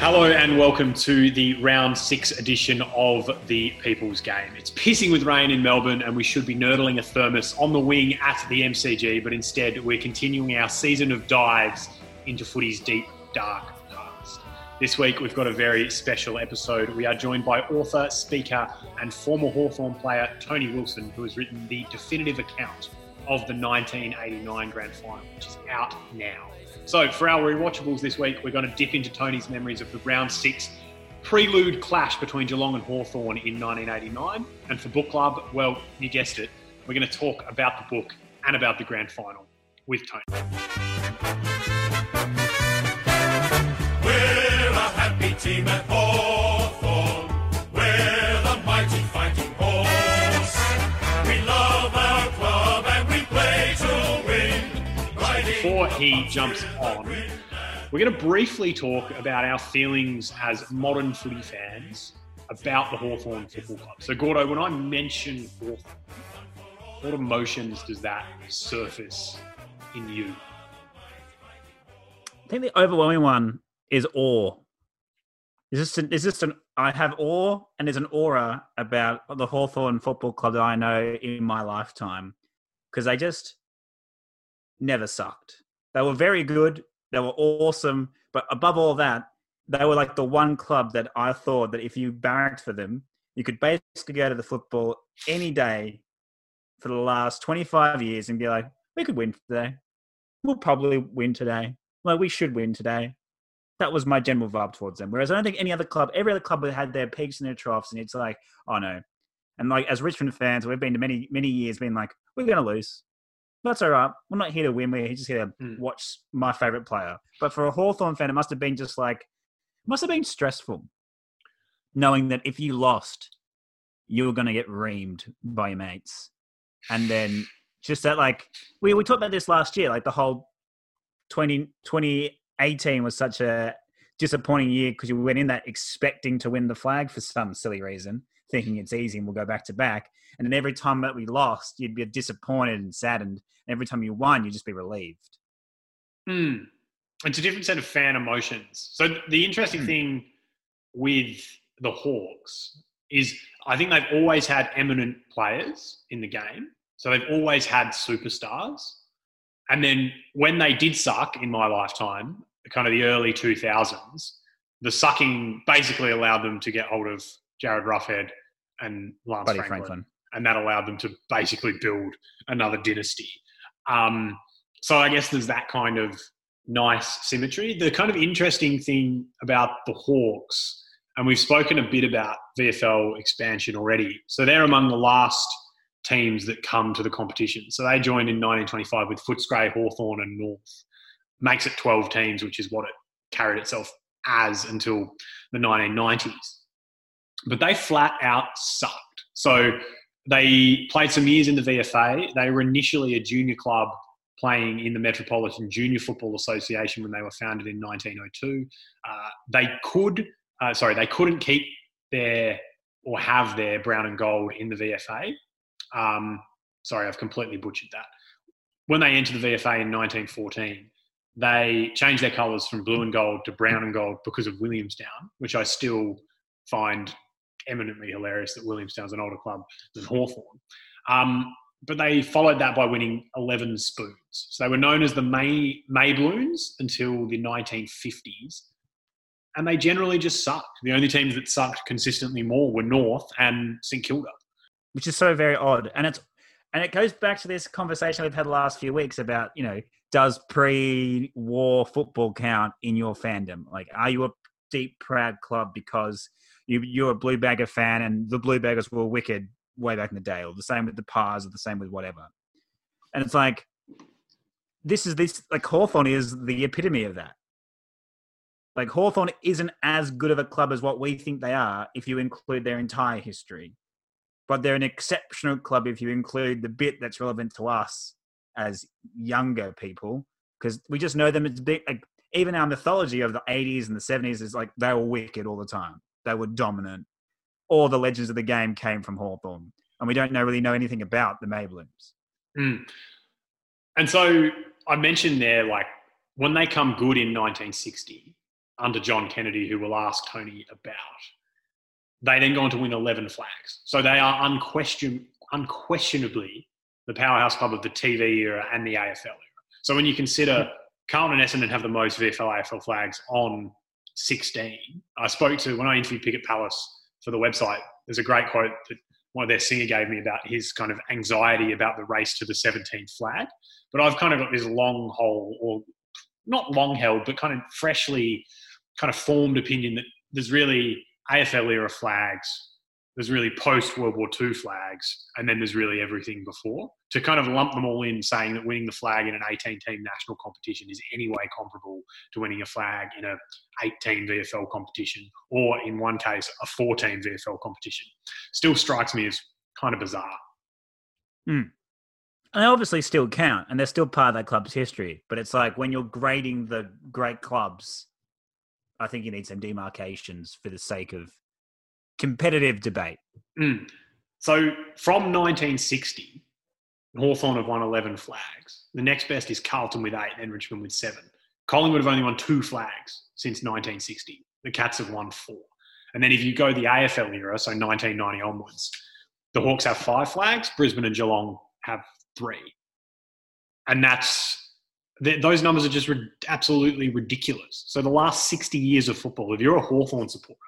Hello and welcome to the round six edition of the People's Game. It's pissing with rain in Melbourne and we should be nurdling a thermos on the wing at the MCG, but instead we're continuing our season of dives into footy's deep, dark past. This week we've got a very special episode. We are joined by author, speaker, and former Hawthorn player Tony Wilson, who has written the definitive account of the 1989 Grand Final, which is out now. So, for our rewatchables this week, we're going to dip into Tony's memories of the round six prelude clash between Geelong and Hawthorn in 1989. And for book club, well, you guessed it, we're going to talk about the book and about the grand final with Tony. We're a happy team at Hawthorn. He jumps on, we're going to briefly talk about our feelings as modern footy fans about the Hawthorn Football Club. So, Gordo, when I mention Hawthorn, what emotions does that surface in you? I think the overwhelming one is awe. Is this an, is this an I have awe and there's an aura about the Hawthorn Football Club that I know in my lifetime because they just never sucked. They were very good. They were awesome, but above all that, they were like the one club that I thought that if you barracked for them, you could basically go to the football any day for the last 25 years and be like, we could win today. We'll probably win today. Like, we should win today. That was my general vibe towards them. Whereas I don't think any other club, every other club had their peaks and their troughs, and it's like, oh no. And like, as Richmond fans, we've been to many, many years being like, we're going to lose. That's all right. We're not here to win. We're just here to Mm. watch my favorite player. But for a Hawthorn fan, it must have been just like, must have been stressful knowing that if you lost, you were going to get reamed by your mates. And then just that, like, we, we talked about this last year, like the whole 20, 2018 was such a disappointing year because you went in that expecting to win the flag for some silly reason, thinking it's easy and we'll go back to back. And then every time that we lost, you'd be disappointed and saddened. And every time you won, you'd just be relieved. Hmm. It's a different set of fan emotions. So the interesting Hmm. thing with the Hawks is I think they've always had eminent players in the game. So they've always had superstars. And then when they did suck in my lifetime, kind of the early 2000s, the sucking basically allowed them to get hold of Jarryd Roughead and Lance Buddy Franklin Franklin. and that allowed them to basically build another dynasty. Um, so I guess there's that kind of nice symmetry. The kind of interesting thing about the Hawks, and we've spoken a bit about VFL expansion already. So they're among the last teams that come to the competition. So they joined in 1925 with Footscray, Hawthorn, and North. Makes it 12 teams, which is what it carried itself as until the 1990s. But they flat out sucked. So they played some years in the VFA. They were initially a junior club playing in the Metropolitan Junior Football Association when they were founded in 1902. Uh, they could, uh, sorry, they couldn't keep their or have their brown and gold in the VFA. Um, sorry, I've completely butchered that. When they entered the VFA in 1914, they changed their colours from blue and gold to brown and gold because of Williamstown, which I still find eminently hilarious that Williamstown's an older club than Hawthorn. Um, but they followed that by winning 11 spoons. So they were known as the May Mayblooms until the 1950s. And they generally just sucked. The only teams that sucked consistently more were North and St Kilda. which is so very odd. And it's and it goes back to this conversation we've had the last few weeks about you know does pre-war football count in your fandom? Like, are you a deep proud club because you you're a Blue Bagger fan and the Blue Baggers were wicked way back in the day, or the same with the Pars, or the same with whatever? And it's like this is this like Hawthorn is the epitome of that. Like Hawthorn isn't as good of a club as what we think they are if you include their entire history but they're an exceptional club if you include the bit that's relevant to us as younger people because we just know them as big like even our mythology of the 80s and the 70s is like they were wicked all the time they were dominant all the legends of the game came from hawthorn and we don't know really know anything about the mayblooms Mm. And so I mentioned there, like when they come good in 1960, under John Kennedy, who we'll ask Tony about. They then go on to win 11 flags. So they are unquestion, unquestionably the powerhouse club of the TV era and the AFL era. So when you consider Carlton and Essendon have the most VFL AFL flags on 16, I spoke to, when I interviewed Pickett Palace for the website, there's a great quote that one of their singer gave me about his kind of anxiety about the race to the 17th flag. But I've kind of got this long haul, or not long held, but kind of freshly kind of formed opinion that there's really AFL era flags, there's really post World War II flags, and then there's really everything before. To kind of lump them all in, saying that winning the flag in an 18 team national competition is anyway comparable to winning a flag in a 18 VFL competition, or in one case, a 14 VFL competition, still strikes me as kind of bizarre. Hmm. And they obviously still count, and they're still part of that club's history. But it's like when you're grading the great clubs, I think you need some demarcations for the sake of competitive debate. Mm. So from 1960, Hawthorn have won 11 flags. The next best is Carlton with eight, and Richmond with seven. Collingwood have only won two flags since 1960. The Cats have won four. And then if you go the AFL era, so 1990 onwards, the Hawks have five flags, Brisbane and Geelong have three. And that's th- those numbers are just absolutely ridiculous. So the last 60 years of football, if you're a Hawthorn supporter,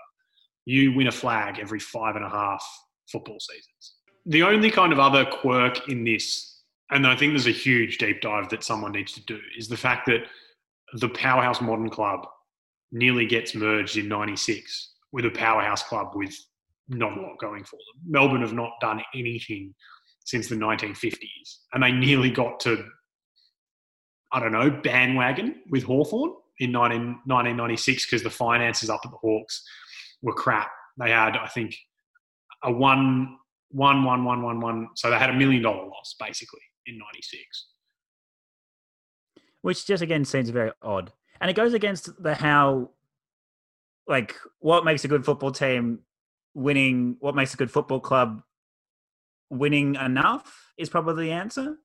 you win a flag every five and a half football seasons. The only kind of other quirk in this, and I think there's a huge deep dive that someone needs to do, is the fact that the powerhouse modern club nearly gets merged in 96 with a powerhouse club with not a lot going for them. Melbourne have not done anything since the 1950s, and they nearly got to, I don't know, bandwagon with Hawthorn in 19, 1996 because the finances up at the Hawks were crap. They had, I think, a one, one, one, one, one, one. So they had a million dollar loss basically in '96. which just again seems very odd. And it goes against the how, like, what makes a good football team winning, what makes a good football club winning enough is probably the answer.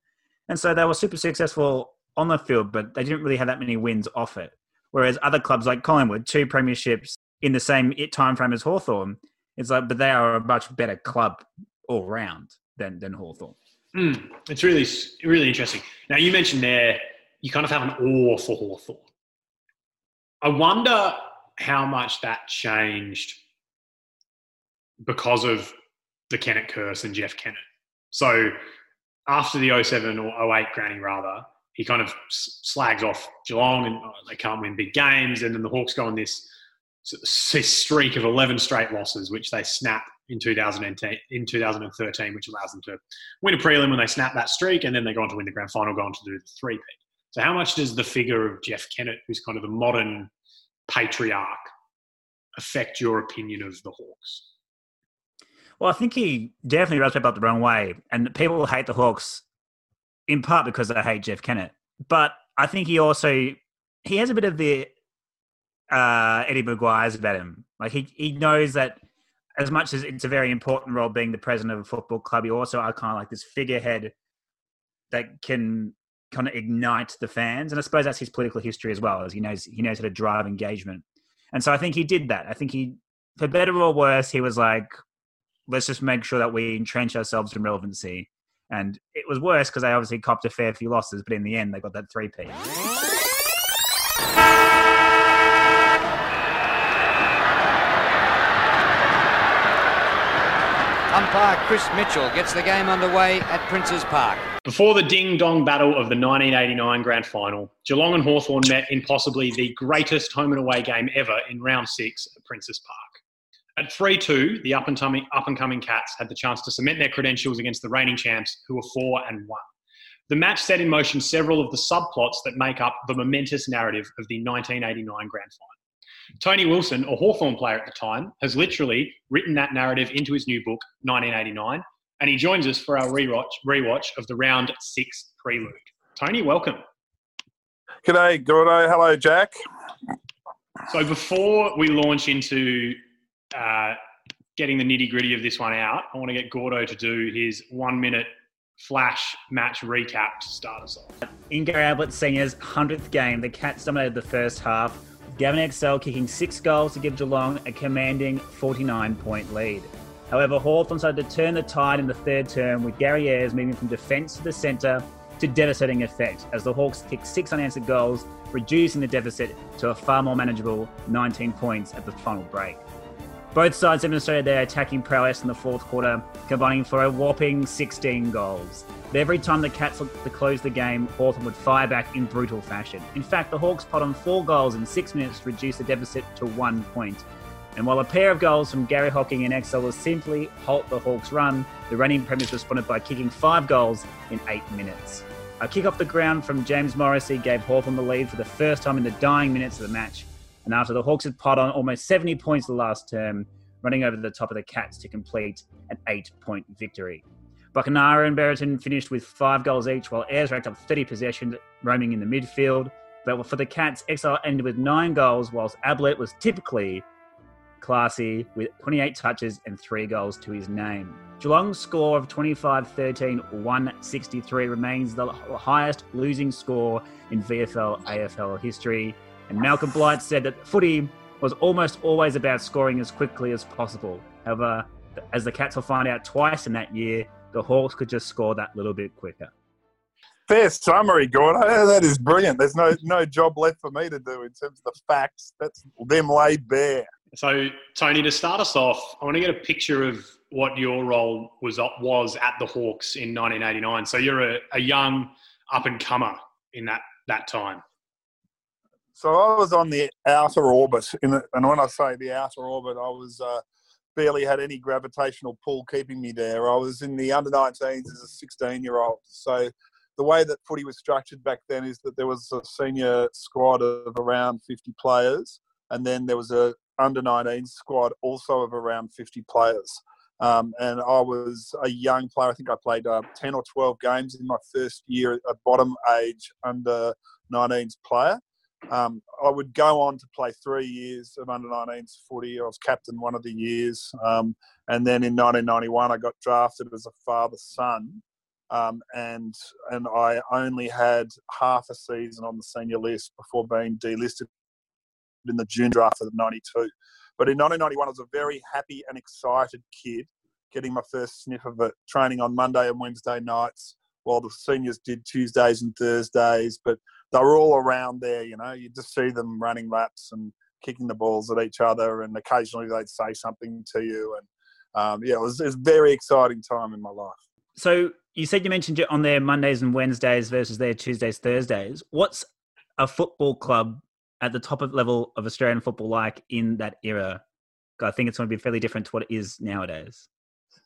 And so they were super successful on the field, but they didn't really have that many wins off it. Whereas other clubs like Collingwood, two premierships in the same time frame as Hawthorn, it's like, but they are a much better club all round than than Hawthorn. Mm, it's really, really interesting. Now you mentioned there, you kind of have an awe for Hawthorn. I wonder how much that changed because of the Kennett curse and Jeff Kennett. So after the 07 or 08 granny rather, he kind of slags off Geelong and oh, they can't win big games. And then the Hawks go on this streak of 11 straight losses, which they snap in 2010, in 2013, which allows them to win a prelim when they snap that streak. And then they go on to win the grand final, go on to do the three-peat. So how much does the figure of Jeff Kennett, who's kind of the modern patriarch, affect your opinion of the Hawks? Well, I think he definitely rubs people up the wrong way, and people hate the Hawks in part because they hate Jeff Kennett. But I think he also he has a bit of the uh, Eddie McGuire's about him. Like he he knows that as much as it's a very important role being the president of a football club, you also are kind of like this figurehead that can kind of ignite the fans. And I suppose that's his political history as well, as he knows he knows how to drive engagement. And so I think he did that. I think he, for better or worse, he was like, let's just make sure that we entrench ourselves in relevancy. And it was worse because they obviously copped a fair few losses, but in the end, they got that three P. Umpire Chris Mitchell gets the game underway at Prince's Park. Before the ding dong battle of the 1989 grand final, Geelong and Hawthorn met in possibly the greatest home and away game ever in round six at Prince's Park. At 3 2, the up and coming, up and coming Cats had the chance to cement their credentials against the reigning champs, who were 4 and 1. The match set in motion several of the subplots that make up the momentous narrative of the 1989 grand final. Tony Wilson, a Hawthorn player at the time, has literally written that narrative into his new book, 1989, and he joins us for our rewatch, rewatch of the round six prelude. Tony, welcome. G'day, Gordo. Hello, Jack. So before we launch into uh, getting the nitty gritty of this one out, I want to get Gordo to do his one minute flash match recap to start us off. In Gary Ablett Senior's 100th game, the Cats dominated the first half, Gavin Exell kicking six goals to give Geelong a commanding 49 point lead. However, Hawthorn started to turn the tide in the third term with Gary Ayres moving from defence to the centre to devastating effect as the Hawks kicked six unanswered goals, reducing the deficit to a far more manageable 19 points at the final break. Both sides demonstrated their attacking prowess in the fourth quarter, combining for a whopping 16 goals. But every time the Cats looked to close the game, Hawthorn would fire back in brutal fashion. In fact, the Hawks pot on four goals in six minutes to reduce the deficit to one point. And while a pair of goals from Gary Hocking and Exell will simply halt the Hawks' run, the reigning premiers responded by kicking five goals in eight minutes. A kick off the ground from James Morrissey gave Hawthorn the lead for the first time in the dying minutes of the match. And after the Hawks had pot on almost 70 points the last term, running over the top of the Cats to complete an eight point victory. Buckenara and Brereton finished with five goals each, while Ayres racked up 30 possessions, roaming in the midfield. But for the Cats, Exell ended with nine goals, whilst Ablett was typically classy with 28 touches and three goals to his name. Geelong's score of 25 13 163 remains the highest losing score in VFL AFL history. And Malcolm Blight said that footy was almost always about scoring as quickly as possible. However, as the Cats will find out twice in that year, the Hawks could just score that little bit quicker. Fair summary, Gordon. That is brilliant. There's no no job left for me to do in terms of the facts. That's them laid bare. So, Tony, to start us off, I want to get a picture of what your role was was at the Hawks in 1989. So, you're a, a young up and comer in that that time. So I was on the outer orbit, the, and when I say the outer orbit, I was uh, barely had any gravitational pull keeping me there. I was in the under 19s as a 16 year old. So the way that footy was structured back then is that there was a senior squad of around 50 players, and then there was a under 19 squad also of around 50 players. Um, and I was a young player. I think I played uh, 10 or 12 games in my first year, a bottom age under 19s player. Um, I would go on to play three years of under 19s footy. I was captain one of the years. Um, and then in 1991, I got drafted as a father son. Um, and and I only had half a season on the senior list before being delisted in the June draft of '92. But in 1991, I was a very happy and excited kid, getting my first sniff of it, training on Monday and Wednesday nights, while the seniors did Tuesdays and Thursdays. But they were all around there, you know. You'd just see them running laps and kicking the balls at each other, and occasionally they'd say something to you. And um, yeah, it was, it was a very exciting time in my life. So you said you mentioned it on their Mondays and Wednesdays versus their Tuesdays, Thursdays. What's a football club at the top of level of Australian football like in that era? I think it's going to be fairly different to what it is nowadays.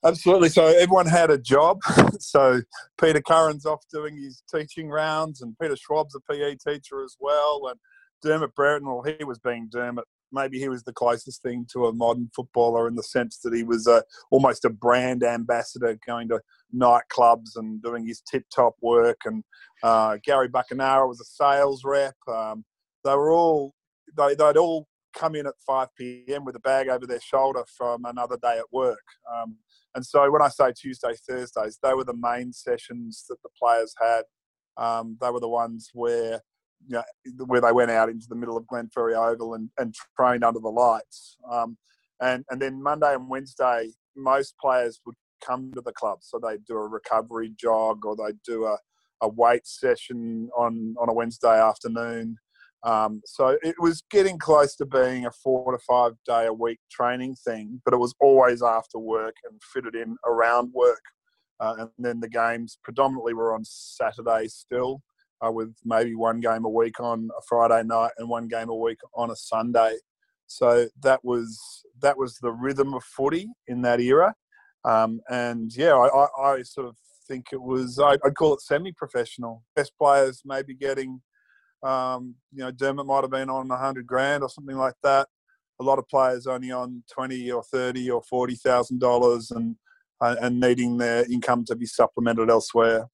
Absolutely. So everyone had a job. so Peter Curran's off doing his teaching rounds, and Peter Schwab's a PE teacher as well. And Dermot Brereton, well, he was being Dermot. Maybe he was the closest thing to a modern footballer in the sense that he was a, almost a brand ambassador, going to nightclubs and doing his tip-top work. And uh, Gary Buckenara was a sales rep. Um, they were all they, they'd all come in at 5 p.m. with a bag over their shoulder from another day at work. Um, and so when I say Tuesday, Thursdays, they were the main sessions that the players had. Um, they were the ones where you know, where they went out into the middle of Glenferrie Oval and, and trained under the lights. Um, and, and then Monday and Wednesday, most players would come to the club. So they'd do a recovery jog or they'd do a, a weight session on, on a Wednesday afternoon. Um, so it was getting close to being a four to five day a week training thing, but it was always after work and fitted in around work. Uh, and then the games predominantly were on Saturday still, uh, with maybe one game a week on a Friday night and one game a week on a Sunday. So that was that was the rhythm of footy in that era. Um, and yeah, I, I, I, sort of think it was I, would call it semi-professional. Best players maybe getting um, you know, Dermot might have been on a hundred grand or something like that. A lot of players only on twenty or thirty or forty thousand dollars, and uh, and needing their income to be supplemented elsewhere.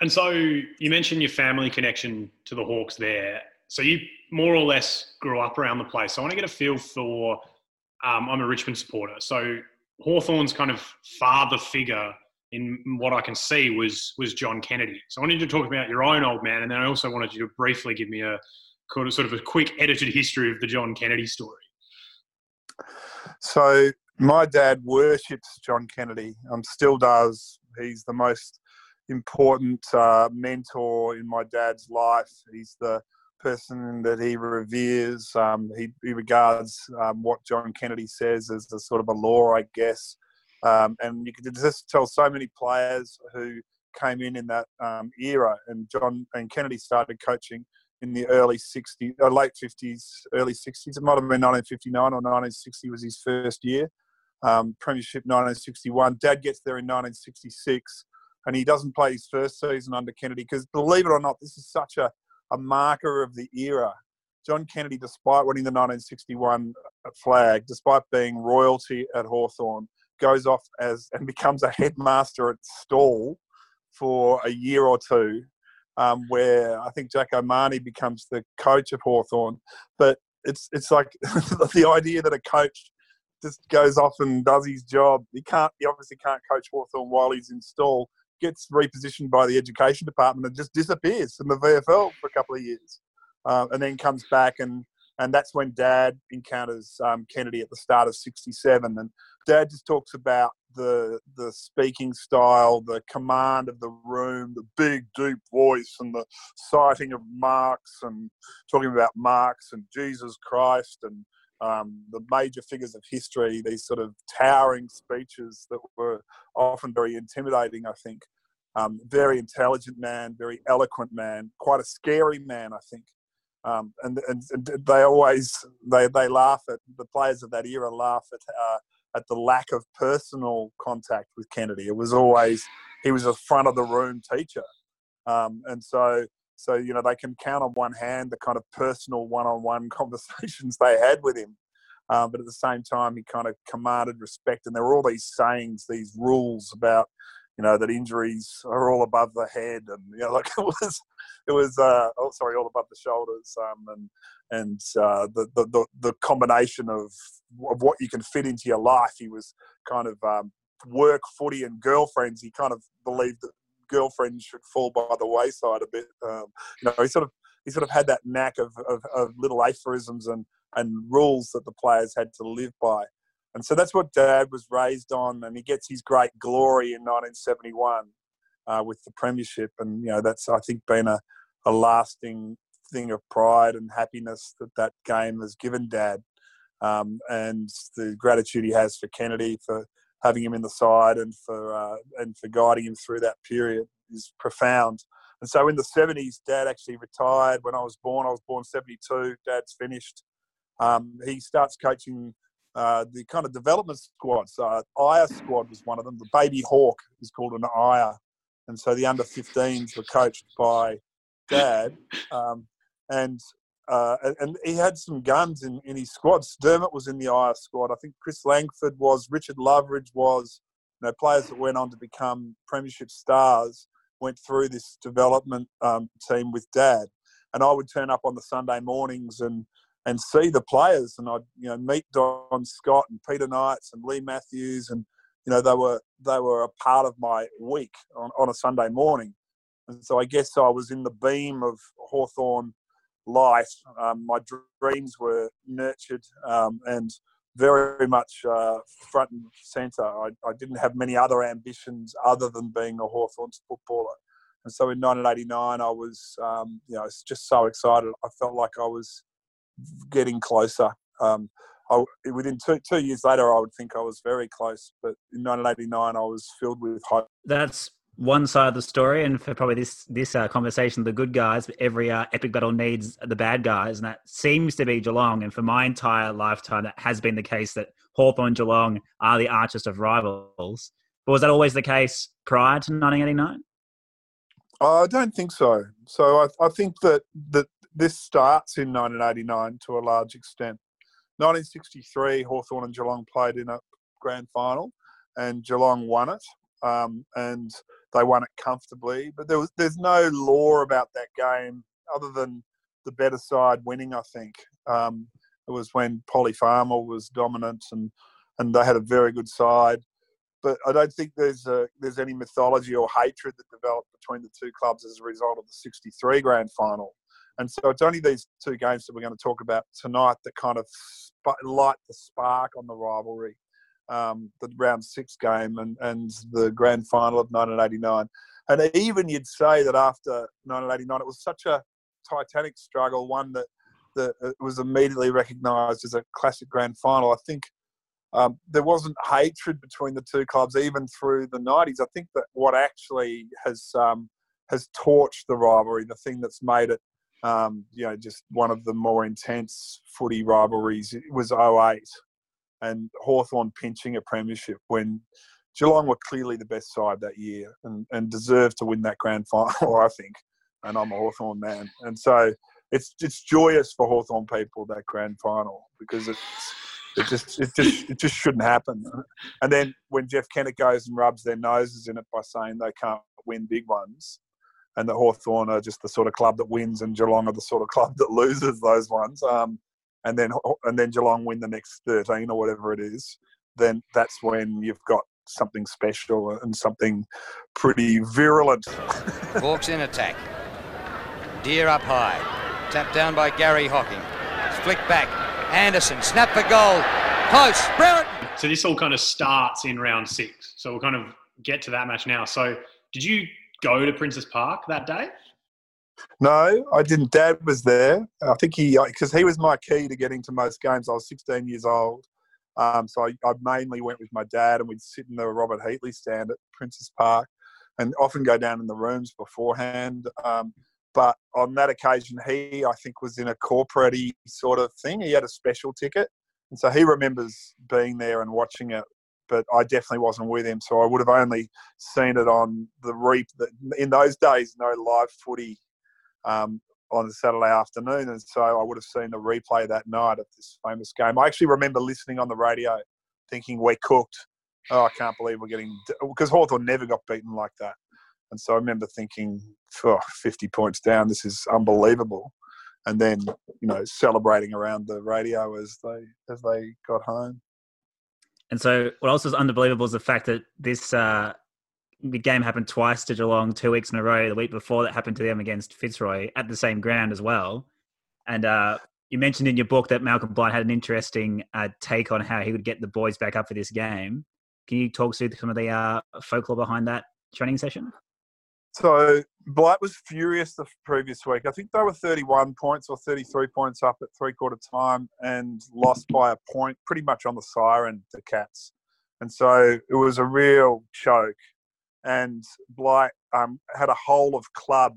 And so you mentioned your family connection to the Hawks there. So you more or less grew up around the place. So I want to get a feel for. Um, I'm a Richmond supporter, so Hawthorn's kind of father figure in what I can see was was John Kennedy. So I wanted you to talk about your own old man, and then I also wanted you to briefly give me a sort of a quick edited history of the John Kennedy story. So my dad worships John Kennedy. Um, still does. He's the most important uh, mentor in my dad's life. He's the person that he reveres. Um, he, he, regards um, what John Kennedy says as a sort of a law, I guess. Um, and you could just tell so many players who came in in that um, era. And John and Kennedy started coaching in the early 60s, uh, late 50s, early 60s. It might have been 1959 or 1960 was his first year. Um, premiership 1961. Dad gets there in 1966, and he doesn't play his first season under Kennedy because, believe it or not, this is such a, a marker of the era. John Kennedy, despite winning the 1961 flag, despite being royalty at Hawthorn, goes off as and becomes a headmaster at Stawell for a year or two, um, where I think Jack O'Mahony becomes the coach of Hawthorn. But it's it's like the idea that a coach just goes off and does his job. He can't. He obviously can't coach Hawthorn while he's in Stawell. Gets repositioned by the education department and just disappears from the VFL for a couple of years, uh, and then comes back and and that's when Dad encounters um, Kennedy at the start of '67, and Dad just talks about the the speaking style, the command of the room, the big deep voice, and the citing of Marx, and talking about Marx and Jesus Christ and um, the major figures of history. These sort of towering speeches that were often very intimidating. I think. Um, very intelligent man, very eloquent man, quite a scary man, I think. Um, and, and, and, they always they, they laugh at the players of that era laugh at uh, at the lack of personal contact with Kennedy. It was always he was a front of the room teacher, um, and so so you know they can count on one hand the kind of personal one-on-one conversations they had with him. Um, but at the same time, he kind of commanded respect, and there were all these sayings, these rules about you know that injuries are all above the head, and you know, like it was, it was, uh, oh sorry, all above the shoulders, um, and and uh, the, the the combination of of what you can fit into your life. He was kind of um, work, footy, and girlfriends. He kind of believed that girlfriends should fall by the wayside a bit. Um, you know, he sort of he sort of had that knack of, of, of little aphorisms and and rules that the players had to live by. And so that's what Dad was raised on, and he gets his great glory in 1971 uh, with the premiership, and you know that's I think been a, a lasting thing of pride and happiness that that game has given Dad, um, and the gratitude he has for Kennedy for having him in the side and for uh, and for guiding him through that period is profound. And so in the 70s, Dad actually retired when I was born. I was born 72. Dad's finished. Um, he starts coaching uh, the kind of development squads. Uh, Aya squad was one of them. The Baby Hawk is called an Aya. And so the under 15s were coached by dad. Um, and uh, and he had some guns in, in his squads. Dermot was in the Aya squad. I think Chris Langford was, Richard Loveridge was, you know, players that went on to become premiership stars went through this development um, team with dad. And I would turn up on the Sunday mornings and and see the players. And I'd you know meet Don Scott and Peter Knights and Leigh Matthews, and you know they were they were a part of my week on, on a Sunday morning. And so I guess I was in the beam of Hawthorn light. Um, my dreams were nurtured um, and very much uh, front and centre. I, I, didn't have many other ambitions other than being a Hawthorns footballer. And so in 1989, I was, um, you know, just so excited. I felt like I was getting closer. Um, I, within two, two years later, I would think I was very close, but in 1989, I was filled with hope. That's one side of the story, and for probably this this uh, conversation, the good guys. Every uh, epic battle needs the bad guys, and that seems to be Geelong. And for my entire lifetime, that has been the case that Hawthorn and Geelong are the archest of rivals. But was that always the case prior to 1989? I don't think so. So I, I think that that this starts in 1989 to a large extent. 1963, Hawthorn and Geelong played in a grand final, and Geelong won it, um, and they won it comfortably. But there was there's no law about that game other than the better side winning. I think um, it was when Polly Farmer was dominant, and and they had a very good side. But I don't think there's a, there's any mythology or hatred that developed between the two clubs as a result of the '63 grand final And so it's only these two games that we're going to talk about tonight that kind of sp- light the spark on the rivalry. Um, the round six game and, and the grand final of 1989. And even you'd say that after 1989, it was such a titanic struggle, one that, that was immediately recognised as a classic grand final. I think um, there wasn't hatred between the two clubs even through the 90s. I think that what actually has um, has torched the rivalry, the thing that's made it, um, you know, just one of the more intense footy rivalries it was 08 and Hawthorn pinching a premiership when Geelong were clearly the best side that year and, and deserved to win that grand final, I think. And I'm a Hawthorn man. And so it's it's joyous for Hawthorn people, that grand final, because it's it just it just it just shouldn't happen. And then when Jeff Kennett goes and rubs their noses in it by saying they can't win big ones, and the Hawthorn are just the sort of club that wins, and Geelong are the sort of club that loses those ones. Um, and then and then Geelong win the next thirteen or whatever it is. Then that's when you've got something special and something pretty virulent. Hawks in attack. Dear up high. Tapped down by Gary Hocking. Flick back. Anderson, snap for goal. Close. Brereton. So this all kind of starts in round six. So we'll kind of get to that match now. So did you go to Princes Park that day? No, I didn't. Dad was there. I think he, because he was my key to getting to most games. I was 16 years old. Um, so I, I, mainly went with my dad and we'd sit in the Robert Heatley stand at Princes Park and often go down in the rooms beforehand. Um, but on that occasion, he, I think, was in a corporate sort of thing. He had a special ticket. And so he remembers being there and watching it, but I definitely wasn't with him. So I would have only seen it on the reap. In those days, no live footy um, on a Saturday afternoon. And so I would have seen the replay that night of this famous game. I actually remember listening on the radio thinking, we're cooked. Oh, I can't believe we're getting. Because Hawthorn never got beaten like that. And so I remember thinking, oh, 50 points down, this is unbelievable. And then, you know, celebrating around the radio as they as they got home. And so, what else was unbelievable is the fact that this uh, the game happened twice to Geelong, two weeks in a row. The week before that happened to them against Fitzroy at the same ground as well. And uh, you mentioned in your book that Malcolm Blight had an interesting uh, take on how he would get the boys back up for this game. Can you talk through some of the uh, folklore behind that training session? So Blight was furious the previous week. I think they were 31 points or 33 points up at three quarter time and lost by a point pretty much on the siren, the Cats. And so it was a real choke and Blight um, had a whole of club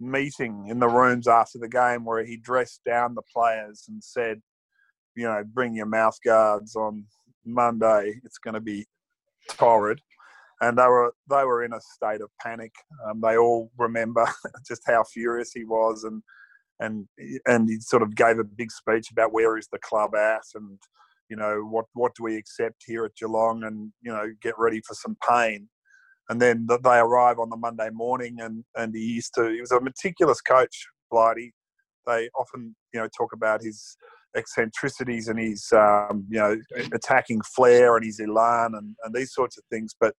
meeting in the rooms after the game where he dressed down the players and said, you know, bring your mouth guards on Monday. It's going to be torrid. And they were they were in a state of panic. Um, they all remember just how furious he was, and and and he sort of gave a big speech about where is the club at, and you know what what do we accept here at Geelong, and you know get ready for some pain and then they arrive on the Monday morning, and and he used to. He was a meticulous coach, Blighty. They often, you know, talk about his eccentricities and his, um, you know, attacking flair and his elan and, and these sorts of things. But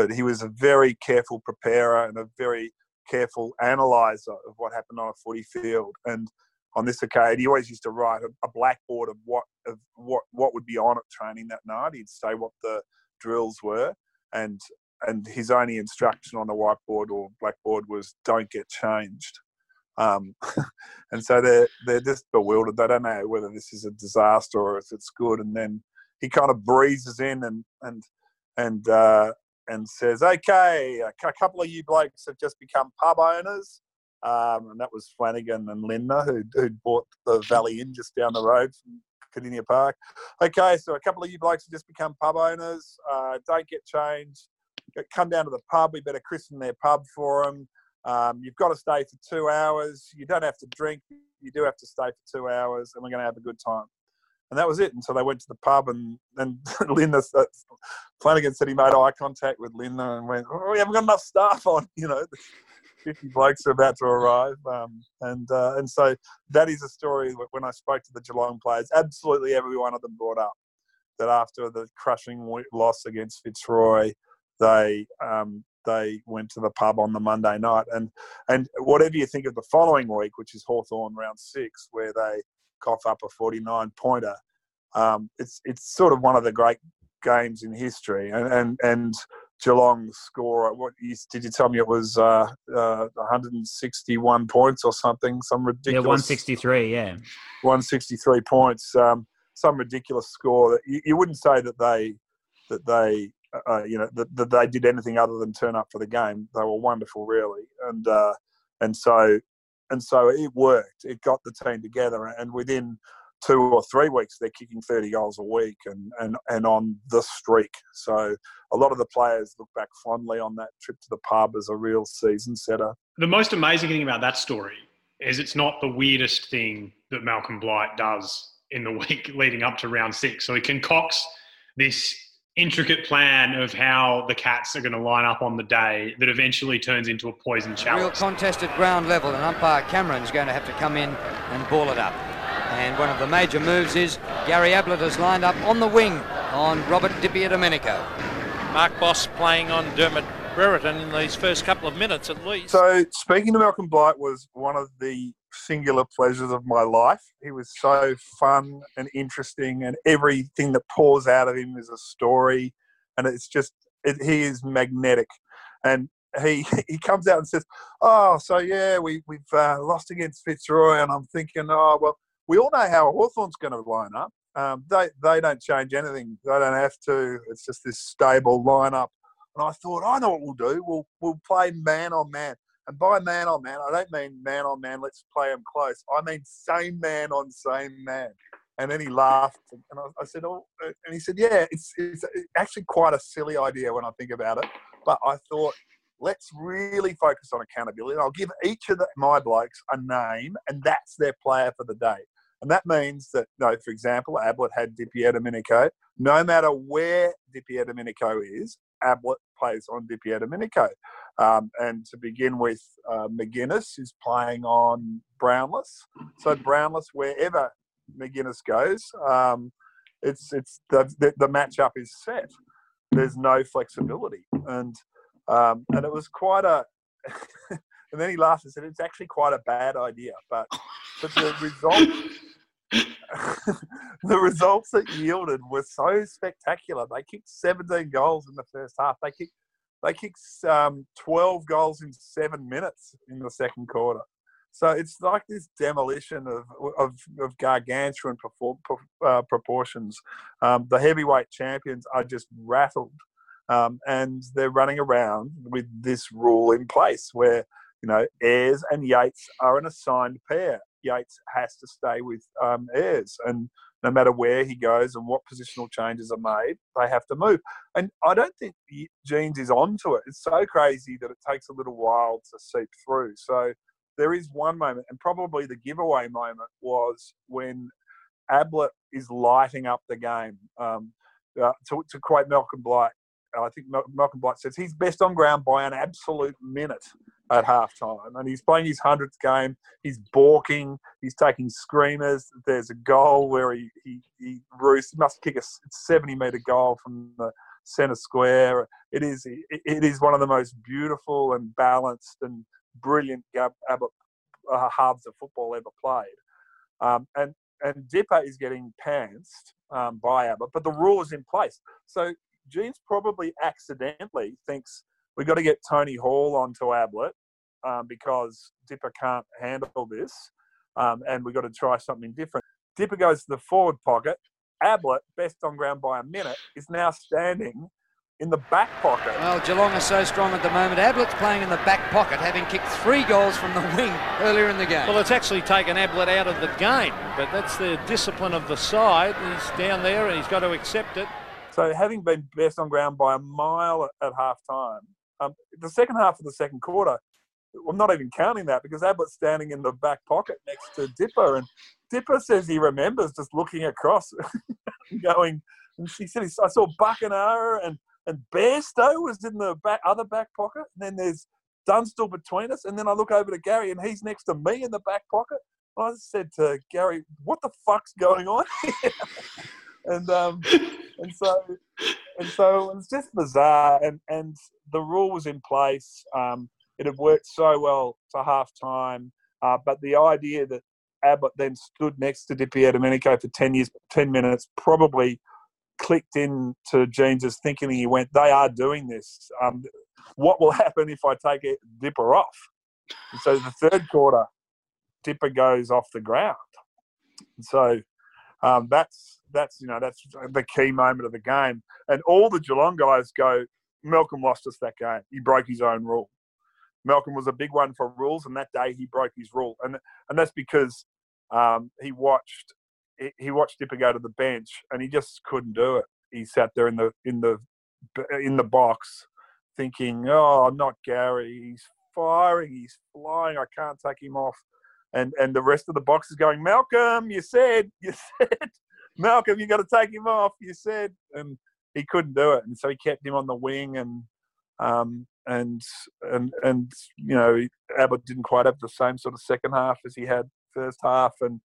but he was a very careful preparer and a very careful analyzer of what happened on a footy field. And on this occasion, he always used to write a, a blackboard of what of what what would be on at training that night. He'd say what the drills were, and and his only instruction on the whiteboard or blackboard was don't get changed. Um, and so they're they're just bewildered. They don't know whether this is a disaster or if it's good. And then he kind of breezes in and and and uh, and says, "Okay, a couple of you blokes have just become pub owners." Um, and that was Flanagan and Lindner who who bought the Valley Inn just down the road from Kardinia Park. Okay, so a couple of you blokes have just become pub owners. Uh, don't get changed come down to the pub. We better christen their pub for them. Um, you've got to stay for two hours. You don't have to drink. You do have to stay for two hours, and we're going to have a good time. And that was it. And so they went to the pub, and then Lindner, Flanagan said he made eye contact with Lindner and went, oh, "We haven't got enough staff on." You know, fifty blokes are about to arrive, um, and uh, and so that is a story. When I spoke to the Geelong players, absolutely every one of them brought up that after the crushing loss against Fitzroy, they um, they went to the pub on the Monday night. And and whatever you think of the following week, which is Hawthorn round six, where they cough up a 49 pointer, um, it's it's sort of one of the great games in history. And and, and Geelong score, what you, did you tell me it was uh, uh, 161 points or something? Some ridiculous. Yeah, 163, yeah. 163 points. Um, some ridiculous score that you, you wouldn't say that they that they uh, you know that, that they did anything other than turn up for the game. They were wonderful, really, and uh, and so and so it worked. It got the team together, and within two or three weeks, they're kicking 30 goals a week and, and, and on the streak. So a lot of the players look back fondly on that trip to the pub as a real season setter. The most amazing thing about that story is it's not the weirdest thing that Malcolm Blight does in the week leading up to round six. So he concocts this intricate plan of how the Cats are going to line up on the day that eventually turns into a poison challenge. Real chalice. contest at ground level, and umpire Cameron's going to have to come in and ball it up. And one of the major moves is Gary Ablett has lined up on the wing on Robert DiPierdomenico. Mark Bos playing on Dermot Brereton in these first couple of minutes at least. So speaking to Malcolm Blight was one of the singular pleasures of my life. He was so fun and interesting, and everything that pours out of him is a story, and it's just it, he is magnetic. And he he comes out and says, "Oh, so yeah, we we've uh, lost against Fitzroy," and I'm thinking, "Oh well, we all know how Hawthorn's going to line up. Um, they they don't change anything. They don't have to. It's just this stable lineup." And I thought, I know what we'll do. We'll we'll play man on man. And by man on man, I don't mean man on man. Let's play them close. I mean same man on same man. And then he laughed, and I, I said, "Oh," and he said, "Yeah, it's it's actually quite a silly idea when I think about it." But I thought, let's really focus on accountability. And I'll give each of the, my blokes a name, and that's their player for the day. And that means that, you know, for example, Ablett had DiPierdomenico. No matter where Di Domenico is, Ablett plays on DiPierdomenico. Um, and to begin with, uh, McGuinness is playing on Brownless. So Brownless, wherever McGuinness goes, um, it's it's the, the the matchup is set. There's no flexibility, and um, and it was quite a. and then he laughed and said, "It's actually quite a bad idea, but but the result." the results that yielded were so spectacular. They kicked 17 goals in the first half. They kicked they kicked um, 12 goals in seven minutes in the second quarter. So it's like this demolition of of, of gargantuan perform, uh, proportions. Um, the heavyweight champions are just rattled, um, and they're running around with this rule in place where you know Ayres and Yeates are an assigned pair. Yeates has to stay with um, Ayres, and no matter where he goes and what positional changes are made, they have to move. And I don't think Jeans is onto it. It's so crazy that it takes a little while to seep through. So there is one moment, and probably the giveaway moment was when Ablett is lighting up the game. Um, uh, to, to quote Malcolm Blight, I think Malcolm Blight says he's best on ground by an absolute minute at halftime, and he's playing his hundredth game. He's balking. He's taking screamers. There's a goal where he he, he Roos must kick a seventy meter goal from the centre square. It is it is one of the most beautiful and balanced and brilliant uh, halves of football ever played. Um, and and Dipper is getting pantsed um, by Ablett, but the rule is in place. So Jeans probably accidentally thinks we've got to get Tony Hall onto Ablett um, because Dipper can't handle this, um, and we've got to try something different. Dipper goes to the forward pocket. Ablett, best on ground by a minute, is now standing in the back pocket. Well, Geelong are so strong at the moment. Ablett's playing in the back pocket, having kicked three goals from the wing earlier in the game. Well, it's actually taken Ablett out of the game, but that's the discipline of the side. He's down there and he's got to accept it. So, having been best on ground by a mile at half time, um, the second half of the second quarter, I'm not even counting that because Ablett's standing in the back pocket next to Dipper, and Dipper says he remembers just looking across, going, and she said, I saw Buckenara and and Bairstow was in the back, other back pocket, and then there's Dunstall between us, and then I look over to Gary, and he's next to me in the back pocket. I said to Gary, "What the fuck's going on?" and um, and so and so it was just bizarre. And and the rule was in place. Um, it had worked so well to half time, uh, but the idea that Ablett then stood next to Di Domenico for ten years, ten minutes, probably clicked into Jeans's thinking. He went, "They are doing this. Um, what will happen if I take it Dipper off?" And so the third quarter, Dipper goes off the ground. And so um, that's that's you know that's the key moment of the game. And all the Geelong guys go, Malcolm lost us that game. He broke his own rule. Malcolm was a big one for rules, and that day he broke his rule, and and that's because um, he watched he watched Dipper go to the bench, and he just couldn't do it. He sat there in the in the in the box, thinking, "Oh, not Gary. He's firing. He's flying. I can't take him off." And and the rest of the box is going, "Malcolm, you said, you said, Malcolm, you got to take him off. You said." And he couldn't do it, and so he kept him on the wing, and um, and and and you know Ablett didn't quite have the same sort of second half as he had first half, and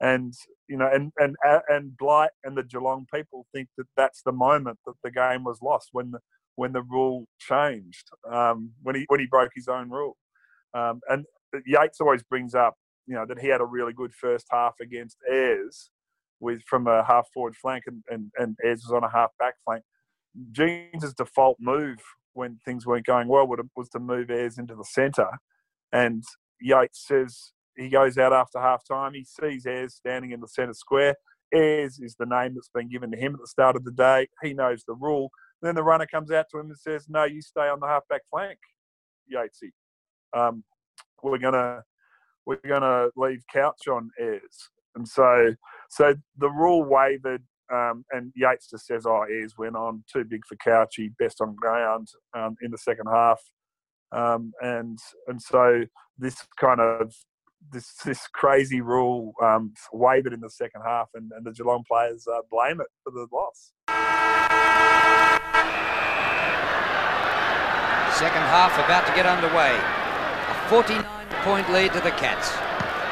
and you know and and and Blight and the Geelong people think that that's the moment that the game was lost when the when the rule changed um, when he when he broke his own rule, um, and Yeates always brings up you know that he had a really good first half against Ayres with from a half forward flank and, and, and Ayres was on a half back flank. Jeans' default move when things weren't going well was to move Ayres into the centre. And Yeates says he goes out after half time. He sees Ayres standing in the centre square. Ayres is the name that's been given to him at the start of the day. He knows the rule. Then the runner comes out to him and says, No, you stay on the half back flank, Yeatesy. Um, we're gonna we're gonna leave Couch on Ayres. And so so the rule wavered um, and Yeates just says, "Oh, Ayres went on too big for Couchy, best on ground um, in the second half," um, and and so this kind of this this crazy rule um, wavered in the second half, and, and the Geelong players uh, blame it for the loss. Second half about to get underway. A 49 point lead to the Cats.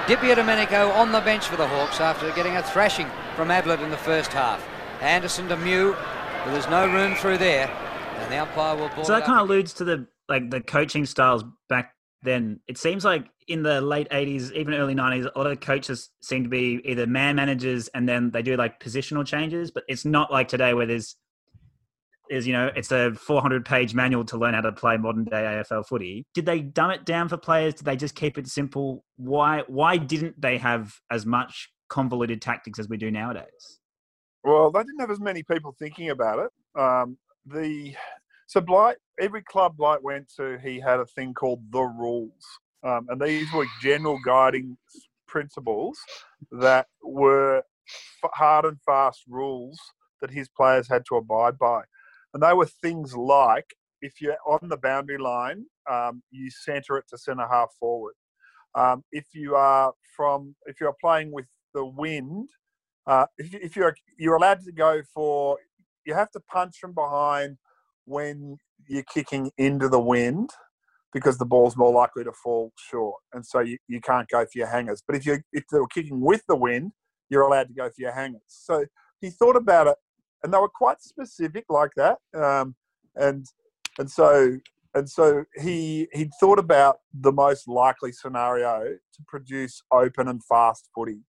Di Domenico on the bench for the Hawks after getting a thrashing from Ablett in the first half. Anderson to Mew, but there's no room through there, and the umpire will ball. So that kind of alludes to the like the coaching styles back then. It seems like in the late '80s, even early '90s, a lot of coaches seem to be either man managers and then they do like positional changes. But it's not like today where there's is you know it's a 400 page manual to learn how to play modern day AFL footy. Did they dumb it down for players? Did they just keep it simple? Why why didn't they have as much convoluted tactics as we do nowadays? Well, they didn't have as many people thinking about it. Um, the so Blight, every club Blight went to, he had a thing called the rules, um, and these were general guiding principles that were hard and fast rules that his players had to abide by, and they were things like if you're on the boundary line, um, you centre it to centre half forward. Um, if you are from, if you're playing with the wind, uh, if, if you're you're allowed to go for, you have to punch from behind when you're kicking into the wind because the ball's more likely to fall short, and so you, you can't go for your hangers. But if you if were kicking with the wind, you're allowed to go for your hangers. So he thought about it, and they were quite specific like that. Um, and and so and so he he thought about the most likely scenario to produce open and fast footy.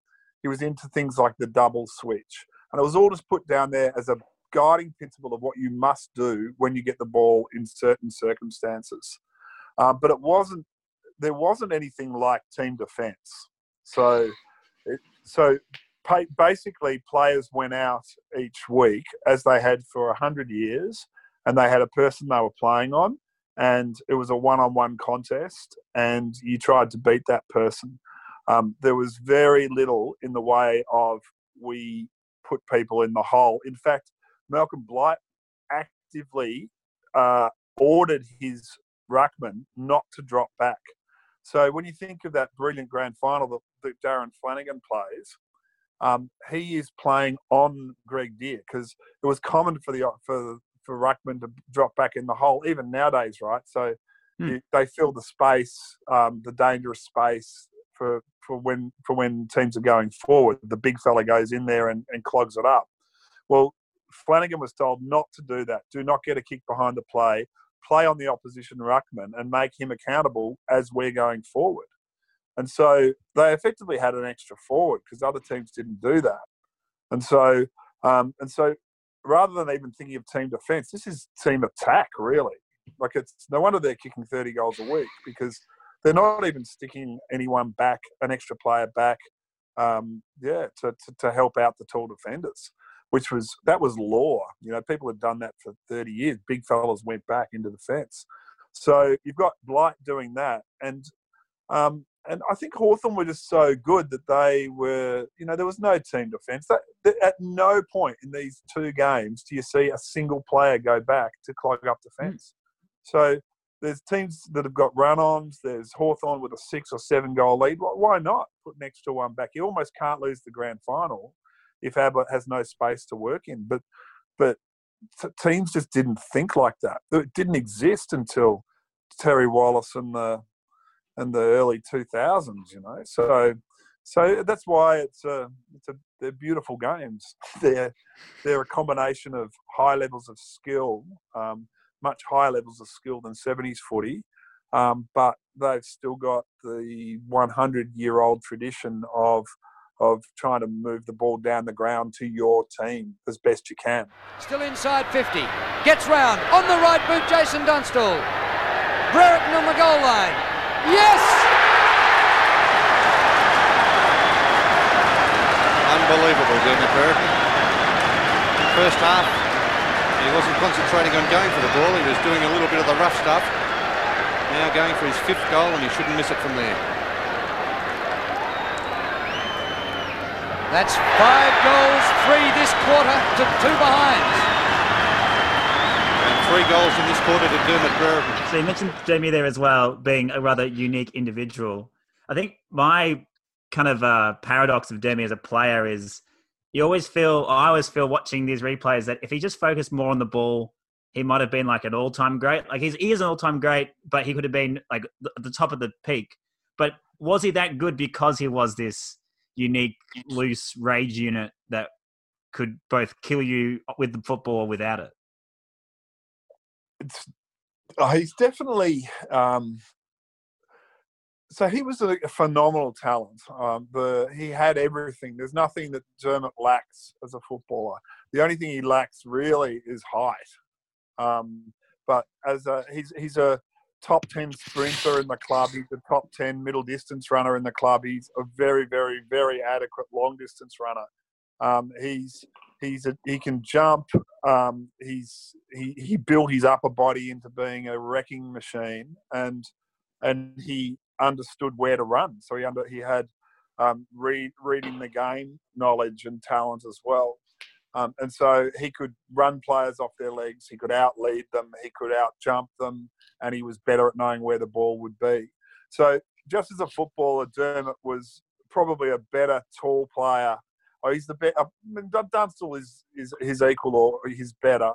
He was into things like the double switch, and it was all just put down there as a guiding principle of what you must do when you get the ball in certain circumstances. Um, but it wasn't there wasn't anything like team defence. So it, so basically players went out each week as they had for a hundred years, and they had a person they were playing on, and it was a one-on-one contest, and you tried to beat that person. Um, there was very little in the way of we put people in the hole. In fact, Malcolm Blight actively uh, ordered his ruckman not to drop back. So when you think of that brilliant grand final that, that Darren Flanagan plays, um, he is playing on Greg Dear because it was common for the for for ruckman to drop back in the hole even nowadays, right? So Hmm. you, they fill the space, um, the dangerous space for for when for when teams are going forward. The big fella goes in there and, and clogs it up. Well, Flanagan was told not to do that. Do not get a kick behind the play. Play on the opposition ruckman and make him accountable as we're going forward. And so they effectively had an extra forward because other teams didn't do that. And so, um, and so, rather than even thinking of team defence, this is team attack really. Like it's no wonder they're kicking 30 goals a week because they're not even sticking anyone back, an extra player back, um, yeah, to, to, to help out the tall defenders, which was that was law. You know, people had done that for 30 years. Big fellas went back into the fence. So you've got Blight doing that, and um, and I think Hawthorn were just so good that they were, you know, there was no team defence. At no point in these two games do you see a single player go back to clog up hmm. the fence. So there's teams that have got run-ons. There's Hawthorn with a six or seven goal lead. Why not put an extra one back? You almost can't lose the grand final if Ablett has no space to work in. But but t- teams just didn't think like that. It didn't exist until Terry Wallace and the and the early 2000s. You know, so so that's why it's a it's a they're beautiful games. They're they're a combination of high levels of skill. Um, much higher levels of skill than 70s footy, um, but they've still got the 100 year old tradition of of trying to move the ball down the ground to your team as best you can. Still inside 50. Gets round. On the right boot, Jason Dunstall. Brereton on the goal line. Yes! Unbelievable, Dermott Brereton. First half, he wasn't concentrating on going for the ball. He was doing a little bit of the rough stuff. Now going for his fifth goal, and he shouldn't miss it from there. That's five goals, three this quarter to two behinds. Three goals in this quarter to Dermott Brereton. So you mentioned Jamie there as well, being a rather unique individual. I think my kind of uh, paradox of Dermy as a player is you always feel, I always feel watching these replays that if he just focused more on the ball, he might have been like an all-time great. Like he's, he is an all-time great, but he could have been like the top of the peak. But was he that good because he was this unique, loose rage unit that could both kill you with the football or without it? It's, oh, he's definitely um, so he was a, phenomenal talent. Um, the he had everything. There's nothing that Dermott lacks as a footballer. The only thing he lacks really is height. Um, but as a, he's he's a top ten sprinter in the club. He's a top ten middle distance runner in the club. He's a very very very adequate long distance runner. Um, he's he's a, he can jump. Um, he's he he built his upper body into being a wrecking machine, and and he understood where to run. So he under he had um, read, reading the game knowledge and talent as well. Um, and so he could run players off their legs. He could outlead them. He could out jump them, and he was better at knowing where the ball would be. So just as a footballer, Dermott was probably a better tall player. Oh, he's the best. I mean, Dunstall is is his equal or he's better,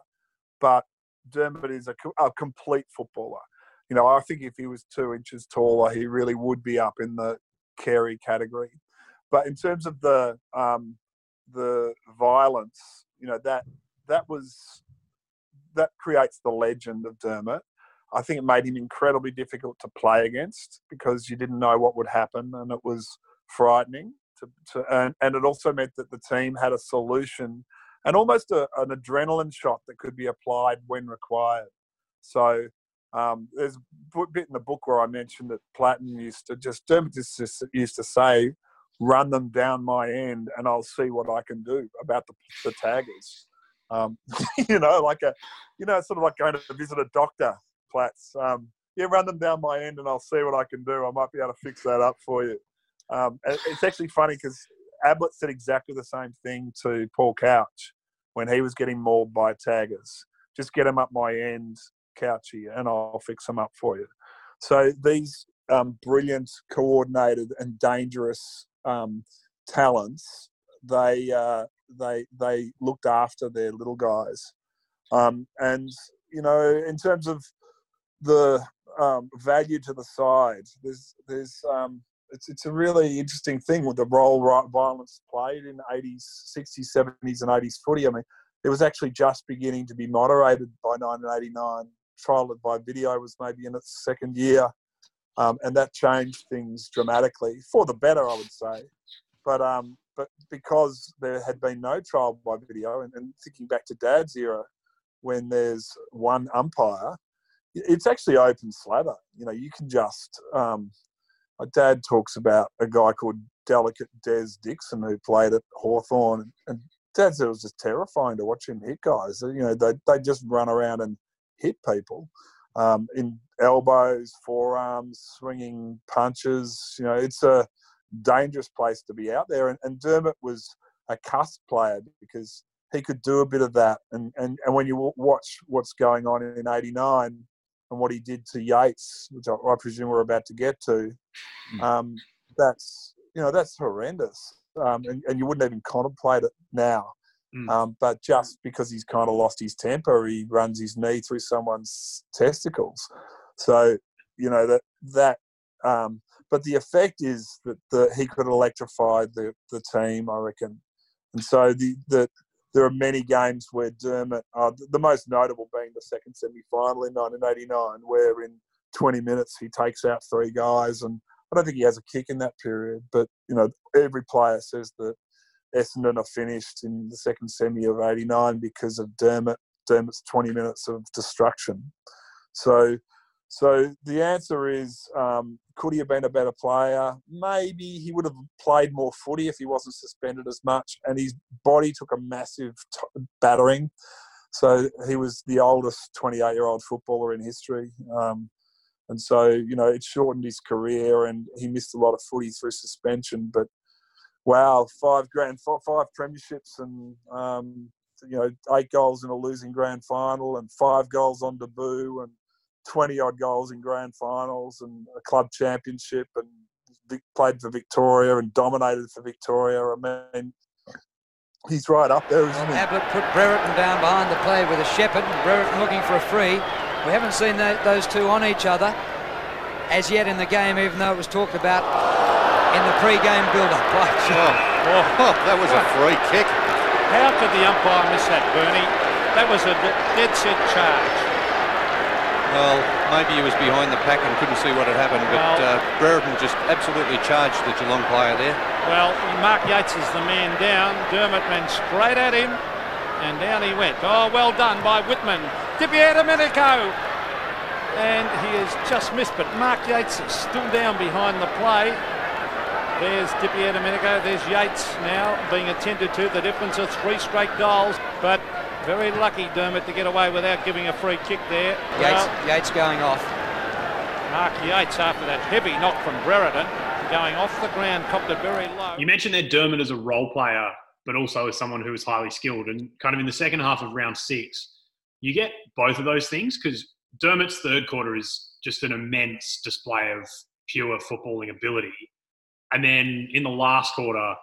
but Dermott is a, a complete footballer you know, I think if he was two inches taller, he really would be up in the Carey category. But in terms of the um, the violence, you know that that was that creates the legend of Dermott. I think it made him incredibly difficult to play against because you didn't know what would happen, and it was frightening. To, to and, and it also meant that the team had a solution and almost a, an adrenaline shot that could be applied when required. So um, there's a bit in the book where I mentioned that Platten used to just Dermott just used to say, "Run them down my end, and I'll see what I can do about the, the taggers." Um, you know, like a, you know, sort of like going to visit a doctor. Platts, um, yeah, run them down my end, and I'll see what I can do. I might be able to fix that up for you. Um, it's actually funny because Ablett said exactly the same thing to Paul Couch when he was getting mauled by taggers. Just get him up my end, Couchy, and I'll fix him up for you. So these um, brilliant, coordinated, and dangerous um, talents, they uh, they they looked after their little guys, um, and you know, in terms of the um, value to the side, there's there's um, it's it's a really interesting thing with the role violence played in 80s, 60s, 70s, and 80s footy. I mean, it was actually just beginning to be moderated by 1989. Trial by video was maybe in its second year, um, and that changed things dramatically for the better, I would say. But um, but because there had been no trial by video, and, and thinking back to Dad's era, when there's one umpire, it's actually open slather. You know, you can just. Um, my dad talks about a guy called Delicate Des Dixon who played at Hawthorn, and Dad said it was just terrifying to watch him hit guys. You know, they they just run around and hit people um, in elbows, forearms, swinging punches. You know, it's a dangerous place to be out there. And, and Dermott was a cuss player because he could do a bit of that. And, and, and when you watch what's going on in 89 and what he did to Yeates, which I, I presume we're about to get to, um, that's, you know, that's horrendous. Um, and, and you wouldn't even contemplate it now. Mm. Um, but just because he's kind of lost his temper, he runs his knee through someone's testicles. So you know that that. Um, but the effect is that the, he could electrify the the team, I reckon. And so the the there are many games where Dermott, uh, the most notable being the second semi final in 1989, where in 20 minutes he takes out three guys, and I don't think he has a kick in that period. But you know, every player says that Essendon are finished in the second semi of '89 because of Dermott. Dermott's 20 minutes of destruction. So, so the answer is, um, could he have been a better player? Maybe he would have played more footy if he wasn't suspended as much, and his body took a massive t- battering. So he was the oldest 28-year-old footballer in history. Um, and so, you know, it shortened his career and he missed a lot of footy through suspension. But wow, five grand, five premierships, and um, you know, eight goals in a losing grand final, and five goals on debut, and twenty odd goals in grand finals, and a club championship, and played for Victoria and dominated for Victoria. I mean, he's right up there, isn't he? Ablett put Brereton down behind the play with a Shepherd. Brereton looking for a free. We haven't seen that, those two on each other as yet in the game, even though it was talked about in the pre-game build-up. Right. Oh, oh, oh, that was a free kick. How could the umpire miss that, Bernie? That was a dead set charge. Well, maybe he was behind the pack and couldn't see what had happened, but Well- uh, Brereton just absolutely charged the Geelong player there. Well, Mark Yeates is the man down. Dermott went straight at him, and down he went. Oh, well done by Wittman. Dipier Domenico. And he has just missed, but Mark Yeates is still down behind the play. There's DiPierdomenico. There's Yeates now being attended to. The difference of three straight goals, but very lucky Dermott, to get away without giving a free kick there. Yeates, Well, Yeates going off. Mark Yeates, after that heavy knock from Brereton, going off the ground, copped it very low. You mentioned that Dermott as a role player, but also as someone who is highly skilled. And kind of in the second half of round six, you get both of those things because Dermott's third quarter is just an immense display of pure footballing ability. And then in the last quarter,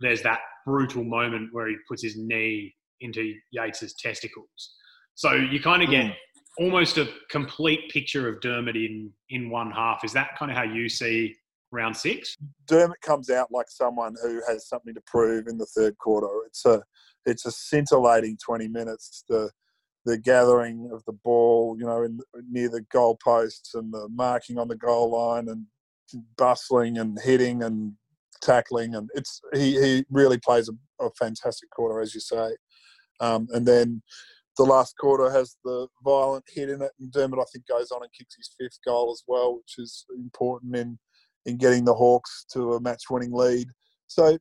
there's that brutal moment where he puts his knee into Yeates's testicles. So you kind of get hmm. almost a complete picture of Dermott in in one half. Is that kind of how you see round six? Dermott comes out like someone who has something to prove in the third quarter. It's a it's a scintillating 20 minutes. The the gathering of the ball, you know, in, near the goal posts and the marking on the goal line and bustling and hitting and tackling and it's he, he really plays a, a fantastic quarter as you say. Um, and then the last quarter has the violent hit in it and Dermott I think goes on and kicks his fifth goal as well, which is important in in getting the Hawks to a match-winning lead. So,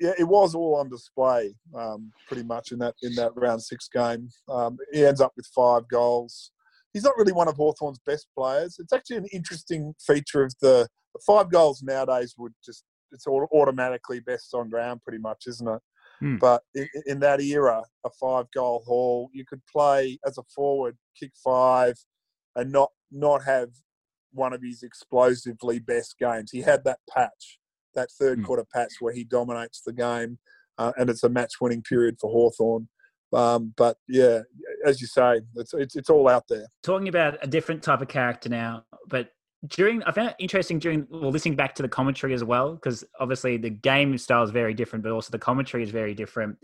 yeah, it was all on display, um, pretty much in that in that round six game. Um, he ends up with five goals. He's not really one of Hawthorn's best players. It's actually an interesting feature of the, the five goals nowadays would just it's all automatically best on ground, pretty much, isn't it? Hmm. But in that era, a five-goal haul, you could play as a forward, kick five, and not not have one of his explosively best games. He had that patch, that third Mm. quarter patch where he dominates the game, uh, and it's a match-winning period for Hawthorn. Um, but yeah, as you say, it's, it's it's all out there. talking about a different type of character now, but during I found it interesting during well listening back to the commentary as well because obviously the game style is very different, but also the commentary is very different.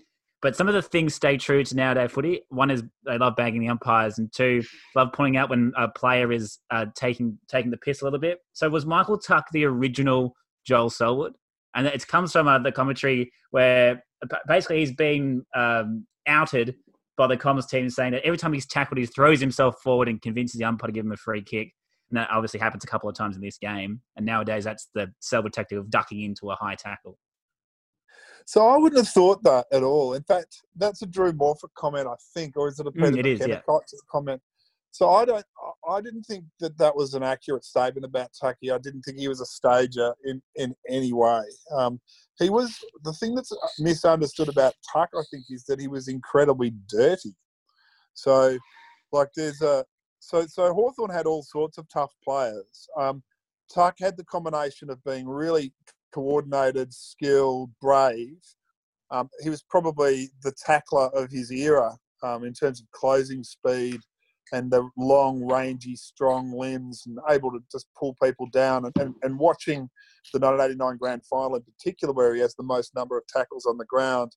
But some of the things stay true to nowadays footy. One is they love bagging the umpires, and two, love pointing out when a player is uh, taking taking the piss a little bit. So was Michael Tuck the original Joel Selwood? And it comes from uh, the commentary where basically he's been um, outed by the comms team saying that every time he's tackled, he throws himself forward and convinces the umpire to give him a free kick. And that obviously happens a couple of times in this game. And nowadays, that's the Selwood tactic of ducking into a high tackle. So I wouldn't have thought that at all. In fact, that's a Drew Morphett comment, I think, or is it a Peter Mm, it is, yeah. Comment? So I don't. I didn't think that that was an accurate statement about Tucky. I didn't think he was a stager in in any way. Um, he was the thing that's misunderstood about Tuck. I think is that he was incredibly dirty. So, like, there's a so so Hawthorn had all sorts of tough players. Um, Tuck had the combination of being really coordinated, skilled, brave. Um, he was probably the tackler of his era um, in terms of closing speed and the long, rangy, strong limbs and able to just pull people down. And, and, and watching the 1989 grand final in particular, where he has the most number of tackles on the ground,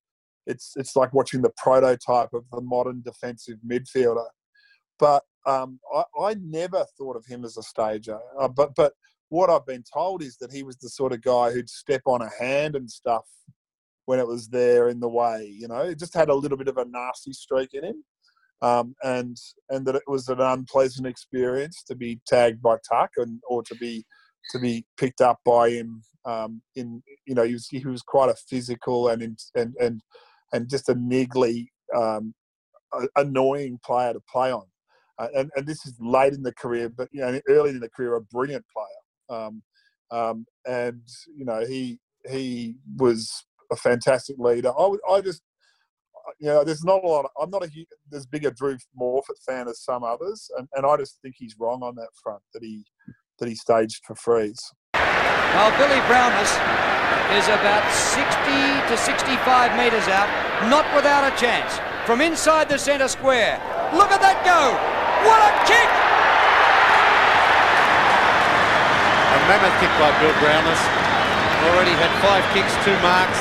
it's, it's like watching the prototype of the modern defensive midfielder. But um, I, I never thought of him as a stager. Uh, but, but what I've been told is that he was the sort of guy who'd step on a hand and stuff when it was there in the way. You know, it just had a little bit of a nasty streak in him, um, and and that it was an unpleasant experience to be tagged by Tuck and or to be to be picked up by him. Um, in you know, he was he was quite a physical and and and and just a niggly, um, annoying player to play on. Uh, and, and this is late in the career, but you know, early in the career, a brilliant player. Um, um, and you know he he was a fantastic leader. I would I just you know there's not a lot. Of, I'm not a as big a Drew Morphett fan as some others, and, and I just think he's wrong on that front that he that he staged for frees. Well, Billy Brownless is about 60 to 65 metres out, not without a chance. From inside the centre square. Look at that go! What a kick! A mammoth kick by Bill Brownless. Already had five kicks, two marks.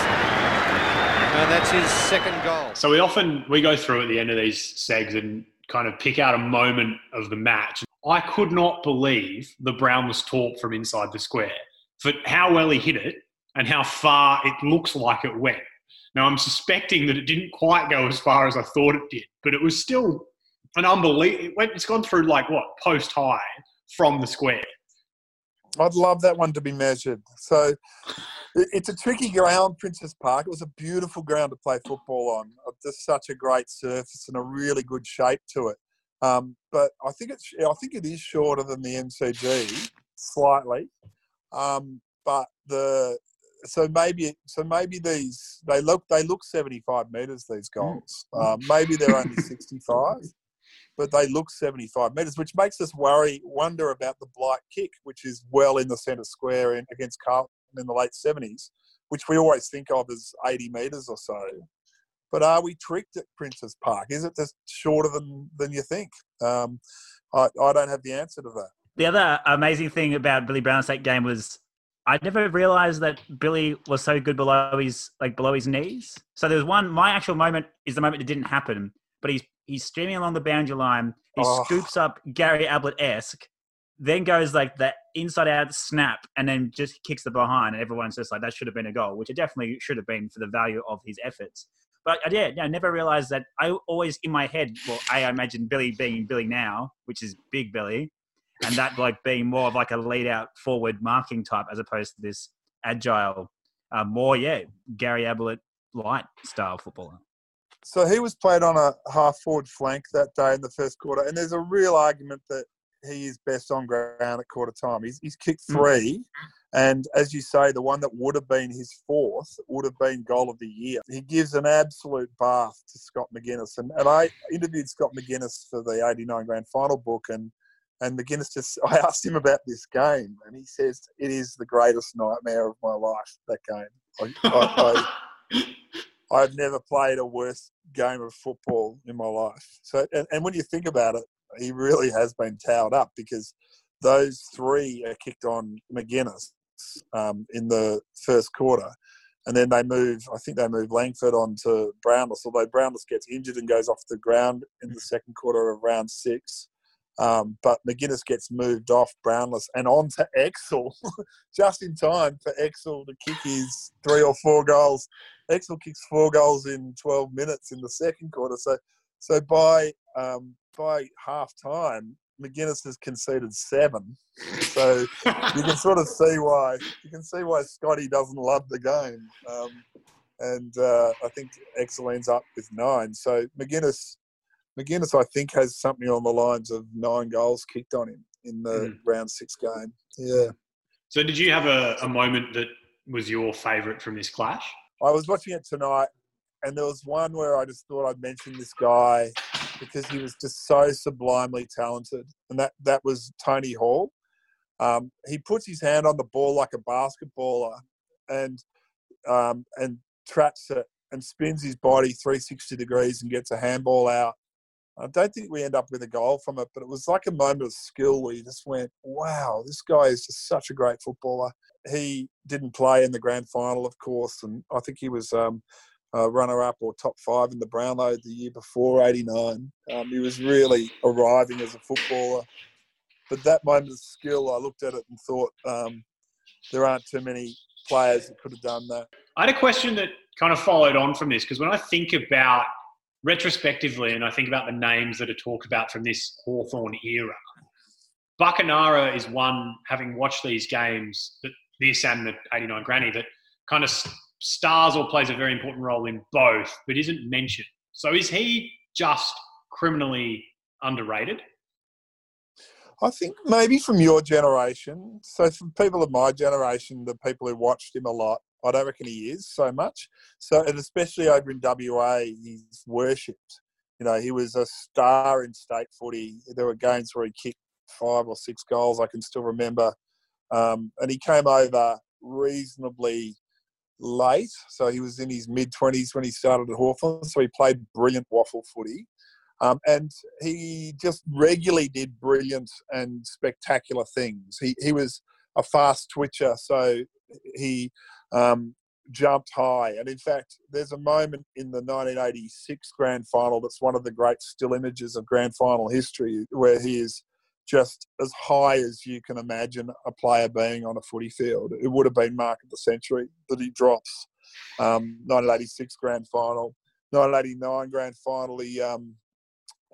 And that's his second goal. So we often we go through at the end of these segs and kind of pick out a moment of the match. I could not believe the Brownless talk from inside the square for how well he hit it and how far it looks like it went. Now I'm suspecting that it didn't quite go as far as I thought it did, but it was still an unbelievable. It went, it's gone through like what post high from the square. I'd love that one to be measured. So it's a tricky ground, Princes Park. It was a beautiful ground to play football on. Uh, Just such a great surface and a really good shape to it. Um, but I think it's I think it is shorter than the MCG slightly. Um, but the so maybe so maybe these they look they look 75 meters these goals. Um, maybe they're only 65 but they look 75 metres, which makes us worry, wonder about the Blight kick, which is well in the centre square in, against Carlton in the late 70s, which we always think of as 80 metres or so. But are we tricked at Princes Park? Is it just shorter than, than you think? Um, I, I don't have the answer to that. The other amazing thing about Billy Brown's that game was I never realized that Billy was so good below his like below his knees. So there was one. My actual moment is the moment that didn't happen, but he's he's streaming along the boundary line. He Oh. scoops up Gary Ablett esque, then goes like the inside out snap, and then just kicks the behind, and everyone's just like that should have been a goal, which it definitely should have been for the value of his efforts. But I did, yeah, I never realized that. I always in my head, well, I imagine Billy being Billy now, which is Big Billy, and that like being more of like a lead out forward marking type as opposed to this agile, uh, more yeah Gary Ablett light style footballer. So he was played on a half forward flank that day in the first quarter, and there's a real argument that he is best on ground at quarter time. He's, he's kicked Mm. three, and as you say, the one that would have been his fourth would have been goal of the year. He gives an absolute bath to Scott McGuinness, and, and I interviewed Scott McGuinness for the '89 Grand Final book, and and McGuinness just I asked him about this game, and he says it is the greatest nightmare of my life. That game. I, I, I, I've never played a worse game of football in my life. So, and, and when you think about it, he really has been towed up because those three are kicked on McGuinness um, in the first quarter, and then they move. I think they move Langford on to Brownless, although Brownless gets injured and goes off the ground in the second quarter of round six. Um, but McGuinness gets moved off Brownless and on to Exell, just in time for Exell to kick his three or four goals. Exell kicks four goals in 12 minutes in the second quarter. So, so by um, by half time, McGuinness has conceded seven. So you can sort of see why you can see why Scotty doesn't love the game. Um, and uh, I think Exell ends up with nine. So McGuinness McGuinness, I think, has something on the lines of nine goals kicked on him in the Mm. round six game. Yeah. So, did you have a, a moment that was your favourite from this clash? I was watching it tonight, and there was one where I just thought I'd mention this guy because he was just so sublimely talented, and that that was Tony Hall. Um, he puts his hand on the ball like a basketballer, and um, and traps it and spins his body 360 degrees and gets a handball out. I don't think we end up with a goal from it, but it was like a moment of skill where you just went, "Wow, this guy is just such a great footballer." He didn't play in the grand final, of course, and I think he was um, uh, runner-up or top five in the Brownlow the year before '89. Um, he was really arriving as a footballer. But that moment of skill, I looked at it and thought, um, there aren't too many players that could have done that. I had a question that kind of followed on from this because when I think about retrospectively and I think about the names that are talked about from this Hawthorn era, Buckenara is one, having watched these games, that this and the 89 Granny, that kind of stars or plays a very important role in both, but isn't mentioned. So is he just criminally underrated? I think maybe from your generation. So from people of my generation, the people who watched him a lot, I don't reckon he is so much. So and especially over in WA, he's worshipped. You know, he was a star in state footy. There were games where he kicked five or six goals. I can still remember. Um, and he came over reasonably late. So he was in his mid 20s when he started at Hawthorn. So he played brilliant WAFL footy. Um, and he just regularly did brilliant and spectacular things. He, he was a fast twitcher, so he um, jumped high. And in fact, there's a moment in the 1986 grand final that's one of the great still images of grand final history where he is just as high as you can imagine a player being on a footy field. It would have been mark of the century that he drops. Um, 1986 grand final, 1989 grand final. He um,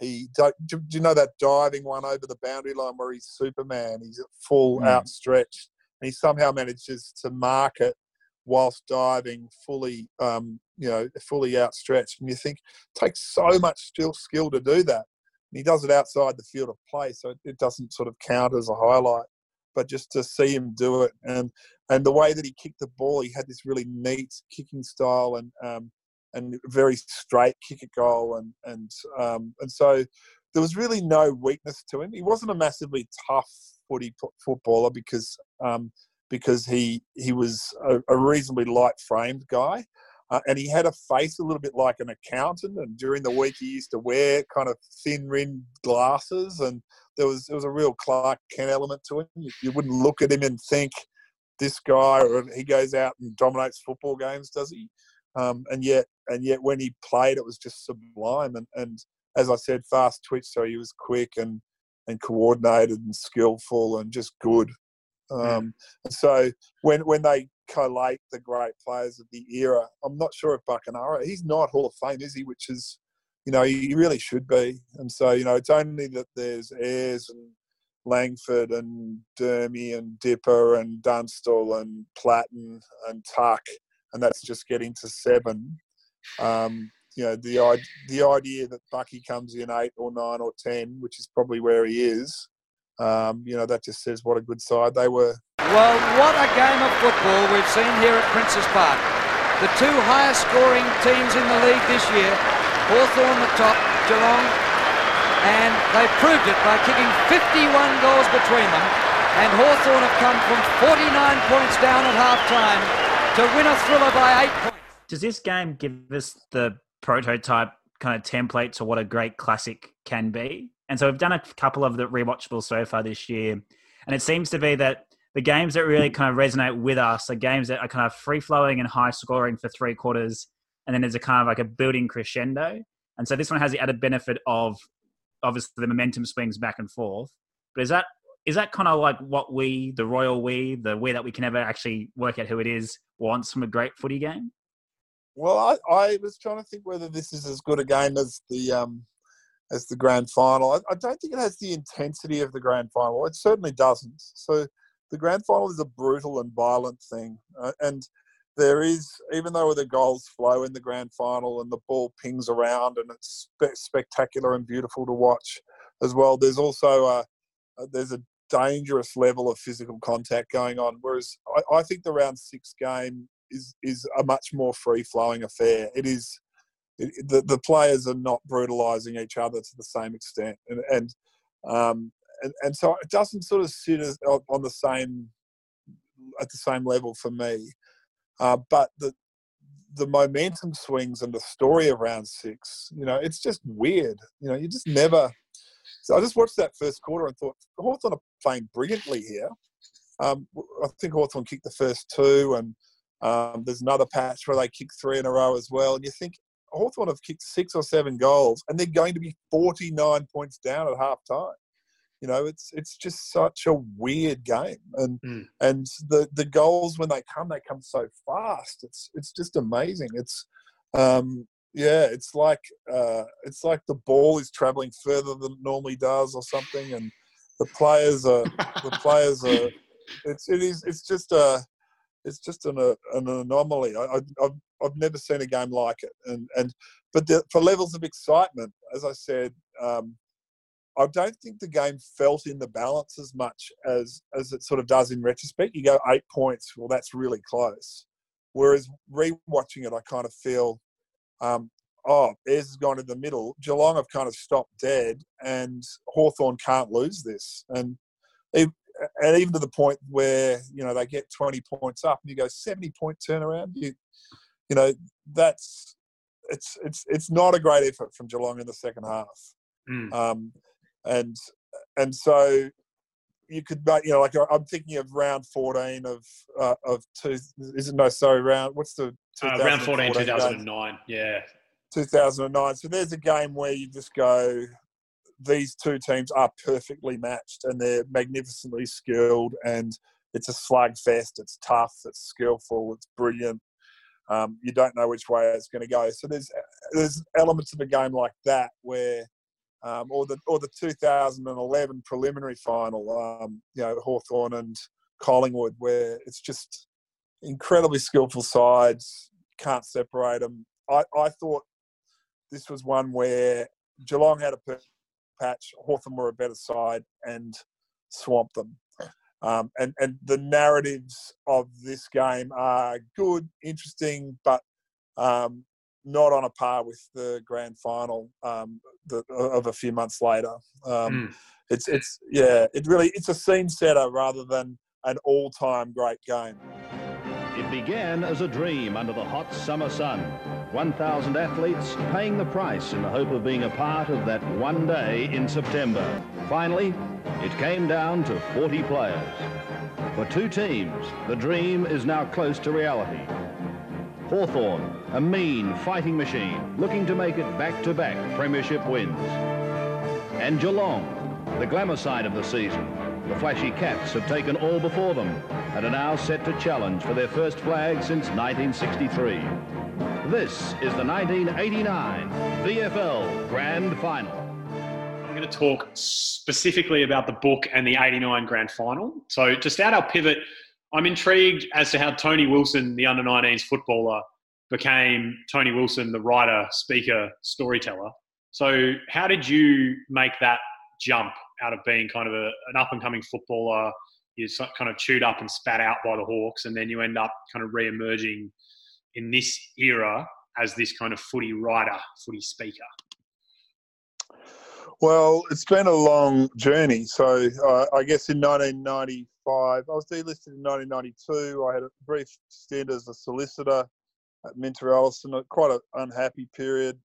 he do, do you know that diving one over the boundary line where he's Superman? He's full Mm. outstretched, and he somehow manages to mark it whilst diving fully, um, you know, fully outstretched. And you think takes so much skill skill to do that. And he does it outside the field of play, so it doesn't sort of count as a highlight. But just to see him do it, and and the way that he kicked the ball, he had this really neat kicking style, and um, and very straight kick at goal, and and um, and so there was really no weakness to him. He wasn't a massively tough footy footballer because um, because he he was a, a reasonably light framed guy. Uh, and he had a face a little bit like an accountant. And during the week, he used to wear kind of thin rimmed glasses, and there was there was a real Clark Kent element to him. You, you wouldn't look at him and think this guy, or he goes out and dominates football games, does he? Um, and yet, and yet, when he played, it was just sublime. And, and as I said, fast twitch, so he was quick and and coordinated and skillful and just good. Um, so when when they collate the great players of the era, I'm not sure if Buckenara, he's not Hall of Fame, is he? Which is, you know, he really should be. And so you know, it's only that there's Ayres and Langford and Dermy and Dipper and Dunstall and Platten and Tuck, and that's just getting to seven. Um, you know, the the idea that Bucky comes in eight or nine or ten, which is probably where he is, um, you know, that just says what a good side they were. Well, what a game of football we've seen here at Princes Park. The two highest scoring teams in the league this year, Hawthorn the top, Geelong, and they proved it by kicking 51 goals between them. And Hawthorn have come from 49 points down at half time to win a thriller by eight points. Does this game give us the prototype kind of template to what a great classic can be? And so we've done a couple of the rewatchables so far this year, and it seems to be that the games that really kind of resonate with us are games that are kind of free flowing and high scoring for three quarters, and then there's a kind of like a building crescendo. And so this one has the added benefit of obviously the momentum swings back and forth. But is that is that kind of like what we, the royal we, the we that we can never actually work out who it is, wants from a great footy game? Well, I, I was trying to think whether this is as good a game as the um, as the grand final. I, I don't think it has the intensity of the grand final. It certainly doesn't. So the grand final is a brutal and violent thing, uh, and there is even though the goals flow in the grand final and the ball pings around and it's spe- spectacular and beautiful to watch as well. There's also a, a there's a dangerous level of physical contact going on. Whereas I, I think the round six game is is a much more free flowing affair. It is the the players are not brutalising each other to the same extent, and and, um, and and so it doesn't sort of sit as, on the same at the same level for me. Uh, but the the momentum swings and the story of round six, you know, it's just weird. You know, you just never. So I just watched that first quarter and thought Hawthorn are playing brilliantly here. Um, I think Hawthorn kicked the first two, and um, there's another patch where they kick three in a row as well. And you think Hawthorn have kicked six or seven goals, and they're going to be 49 points down at half time. You know, it's it's just such a weird game, and Mm. and the the goals when they come, they come so fast. It's it's just amazing. It's um, yeah, it's like uh, it's like the ball is traveling further than it normally does, or something, and the players are the players are. It's it is it's just a it's just an an anomaly. I, I, I've never seen a game like it, and and but the, for levels of excitement, as I said, um, I don't think the game felt in the balance as much as as it sort of does in retrospect. You go eight points, well, that's really close. Whereas rewatching it, I kind of feel, um, oh, Ayres has gone in the middle. Geelong have kind of stopped dead, and Hawthorn can't lose this. And and even to the point where you know they get 20 points up, and you go 70 point turnaround. You you know that's it's it's it's not a great effort from Geelong in the second half. Mm. Um, and and so you could you know like I'm thinking of round 14 of uh, of two is it no sorry round what's the Uh, round 14, 2014 game? 2009. Yeah. 2009 so there's a game where you just go these two teams are perfectly matched and they're magnificently skilled and it's a slugfest it's tough it's skillful it's brilliant um, you don't know which way it's going to go so there's there's elements of a game like that where um, or the or the 2011 preliminary final, um, you know, Hawthorn and Collingwood, where it's just incredibly skillful sides, can't separate them. I, I thought this was one where Geelong had a patch, Hawthorn were a better side and swamped them. Um, and, and the narratives of this game are good, interesting, but um, not on a par with the grand final um, the, of a few months later. Um, Mm. It's it's yeah, it really it's a scene setter rather than an all-time great game. It began as a dream under the hot summer sun. 1,000 athletes paying the price in the hope of being a part of that one day in September. Finally, it came down to 40 players. For two teams, the dream is now close to reality. Hawthorn, a mean fighting machine, looking to make it back-to-back premiership wins. And Geelong, the glamour side of the season. The flashy Cats have taken all before them and are now set to challenge for their first flag since 1963. This is the 1989 VFL Grand Final. I'm going to talk specifically about the book and the 89 grand final. So, to start our pivot, I'm intrigued as to how Tony Wilson, the under 19s footballer, became Tony Wilson, the writer, speaker, storyteller. So, how did you make that jump out of being kind of a, an up and coming footballer? You're kind of chewed up and spat out by the Hawks, and then you end up kind of re emerging in this era as this kind of footy writer, footy speaker. Well, it's been a long journey. So uh, I guess in 1995, I was delisted in 1992. I had a brief stint as a solicitor at Minter Ellison, quite an unhappy period.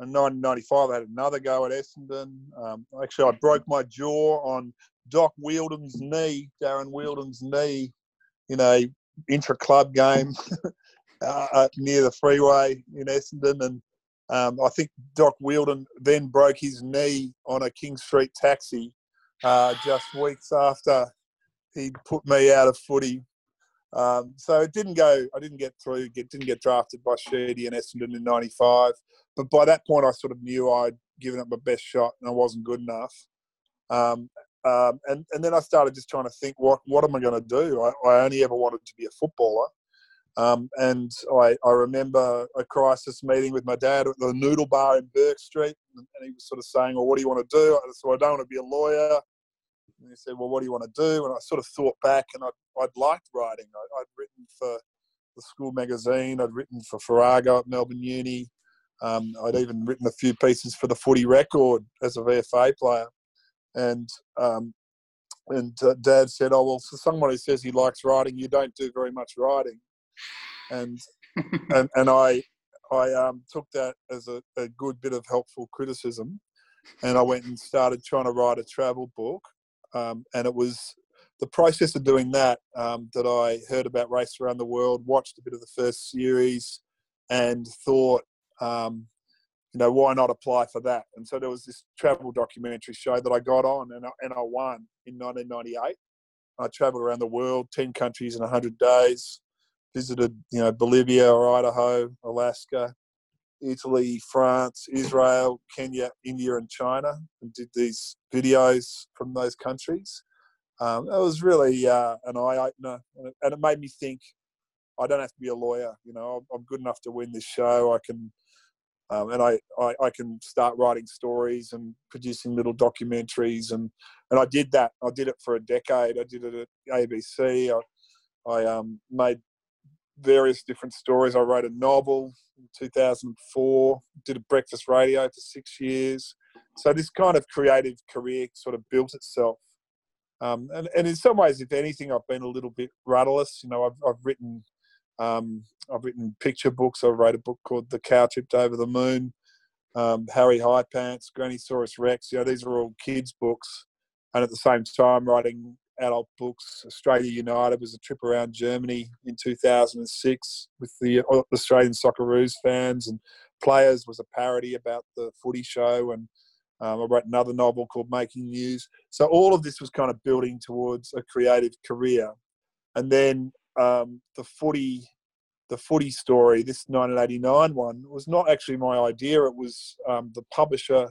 In 1995, I had another go at Essendon. Um, actually, I broke my jaw on Doc Wheeldon's knee, Darren Wheeldon's knee, in a intra club game uh, near the freeway in Essendon, and um, I think Doc Wheeldon then broke his knee on a King Street taxi uh, just weeks after he put me out of footy. Um, so it didn't go. I didn't get through. Get, didn't get drafted by Sheedy and Essendon in '95. But by that point, I sort of knew I'd given it my best shot and I wasn't good enough. Um, um, and and then I started just trying to think, what what am I going to do? I, I, only ever wanted to be a footballer. Um, and I, I remember a crisis meeting with my dad at the Noodle Bar in Bourke Street, and he was sort of saying, "Well, what do you want to do?" I said, "I don't want to be a lawyer." And he said, "Well, what do you want to do?" And I sort of thought back, and I'd, I'd liked writing. I, would written for the school magazine. I'd written for Farrago at Melbourne Uni. Um, I'd even written a few pieces for the Footy Record as a VFA player. And um, and uh, Dad said, "Oh well, for someone who says he likes writing, you don't do very much writing." And and and I I um, took that as a, a good bit of helpful criticism, and I went and started trying to write a travel book um, and it was the process of doing that um, that I heard about Race Around the World, watched a bit of the first series, and thought, um, you know, why not apply for that? And so there was this travel documentary show that I got on, and I, and I won in 1998. I travelled around the world, 10 countries in 100 days, visited, you know, Bolivia, or Idaho, Alaska, Italy, France, Israel, Kenya, India, and China, and did these videos from those countries. Um, it was really uh, an eye opener, and it made me think. I don't have to be a lawyer, you know. I'm good enough to win this show. I can, um, and I, I, I can start writing stories and producing little documentaries, and and I did that. I did it for a decade. I did it at ABC. I, I um, made various different stories. I wrote a novel in 2004, did a breakfast radio for six years. So this kind of creative career sort of built itself. Um, and, and in some ways, if anything, I've been a little bit rudderless. You know, I've, I've written um, I've written picture books. I wrote a book called The Cow Tipped Over the Moon, um, Harry High Pants, Grannysaurus Rex. You know, these are all kids' books. And at the same time, writing adult books. Australia United was a trip around Germany in 2006 with the uh, Australian Socceroos fans and players. Was a parody about the Footy show, and um, I wrote another novel called Making News. So all of this was kind of building towards a creative career, and then um, the Footy. The footy story, this 1989 one, was not actually my idea. It was um, the publisher,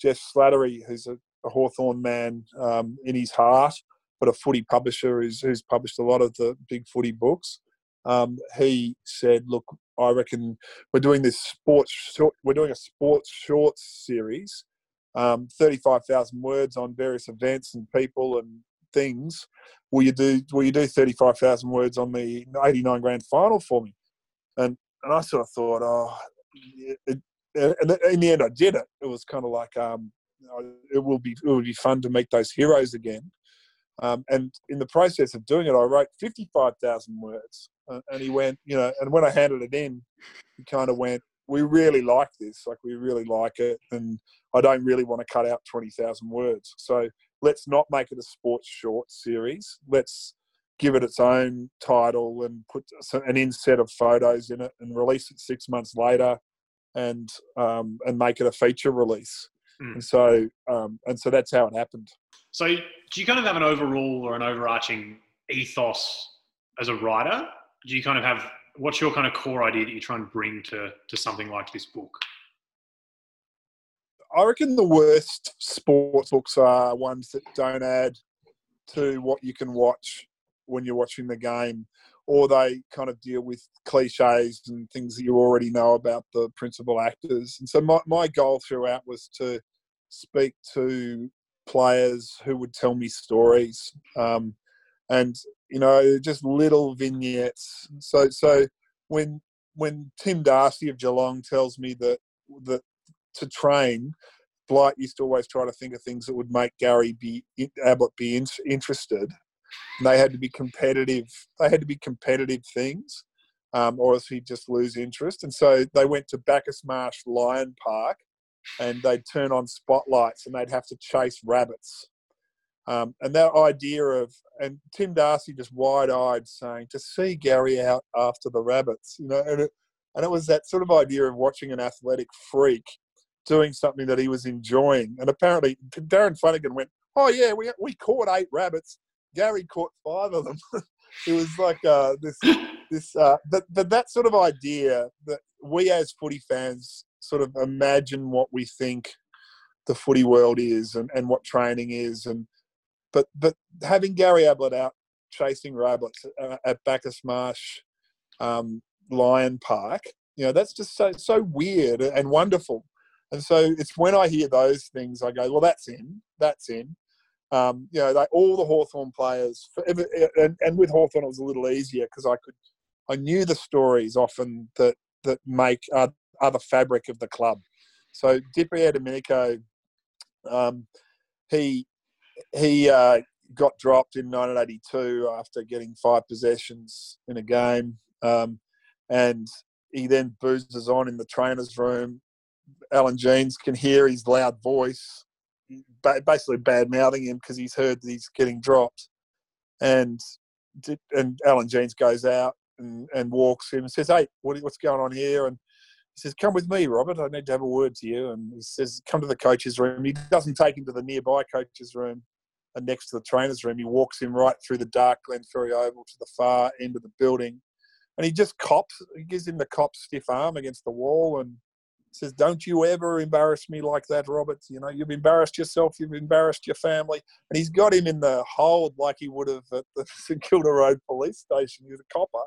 Geoff Slattery, who's a, a Hawthorn man um, in his heart, but a footy publisher who's, who's published a lot of the big footy books. Um, he said, "Look, I reckon we're doing this sports short, we're doing a sports shorts series, um, thirty-five thousand words on various events and people and things. Will you do Will you do thirty-five thousand words on the eighty-nine grand final for me?" And and I sort of thought, oh, it, and in the end, I did it. It was kind of like, um, it will be it will be fun to meet those heroes again. Um, and in the process of doing it, I wrote 55,000 words. Uh, and he went, you know, and when I handed it in, he kind of went, we really like this. Like, we really like it. And I don't really want to cut out 20,000 words. So let's not make it a sports short series. Let's give it its own title and put an inset of photos in it and release it six months later and um, and make it a feature release. Mm. And so um, and so that's how it happened. So, do you kind of have an overall or an overarching ethos as a writer? Do you kind of have what's your kind of core idea that you try and bring to to something like this book? I reckon the worst sports books are ones that don't add to what you can watch when you're watching the game, or they kind of deal with cliches and things that you already know about the principal actors. And so my, my goal throughout was to speak to players who would tell me stories, um, and you know, just little vignettes. So, so when when Tim Darcy of Geelong tells me that that to train, Blight used to always try to think of things that would make Gary be Ablett be in, interested. And they had to be competitive. They had to be competitive things, um, or else he'd just lose interest. And so they went to Bacchus Marsh Lion Park, and they'd turn on spotlights and they'd have to chase rabbits. Um, and that idea of and Tim Darcy just wide-eyed saying to see Gary out after the rabbits, you know, and it, and it was that sort of idea of watching an athletic freak doing something that he was enjoying. And apparently, Darren Flanagan went, "Oh yeah, we we caught eight rabbits. Gary caught five of them." it was like uh, this this uh, but but that sort of idea that we as footy fans sort of imagine what we think the footy world is and, and what training is and but but having Gary Ablett out chasing rabbits uh, at Bacchus Marsh um, Lion Park, you know, that's just so so weird and wonderful. And so it's when I hear those things, I go, well, that's in, that's in. Um, you know, they, all the Hawthorn players, and, and with Hawthorn it was a little easier because I could, I knew the stories often that that make uh, other fabric of the club. So DiPierdomenico, um, he he uh, got dropped in 1982 after getting five possessions in a game, um, and he then boozes on in the trainer's room. Alan Jeans can hear his loud voice, basically bad mouthing him because he's heard that he's getting dropped, and and Alan Jeans goes out and, and walks him and says, "Hey, what, what's going on here?" And he says, "Come with me, Robert. I need to have a word to you." And he says, "Come to the coach's room." He doesn't take him to the nearby coach's room and next to the trainer's room. He walks him right through the dark Glenferrie Oval to the far end of the building, and he just cops. He gives him the cop stiff arm against the wall and says, "Don't you ever embarrass me like that, Robert. You know you've embarrassed yourself. You've embarrassed your family." And he's got him in the hold like he would have at the St Kilda Road police station. He's a copper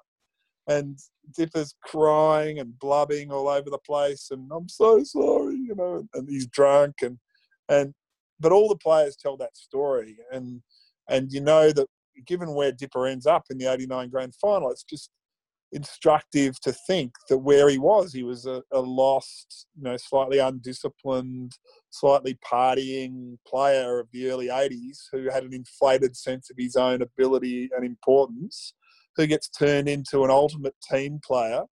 and Dipper's crying and blubbing all over the place, and I'm so sorry, you know, and he's drunk, and and but all the players tell that story, and and you know that given where Dipper ends up in the '89 Grand Final, it's just instructive to think that where he was, he was a, a lost, you know, slightly undisciplined, slightly partying player of the early '80s who had an inflated sense of his own ability and importance who gets turned into an ultimate team player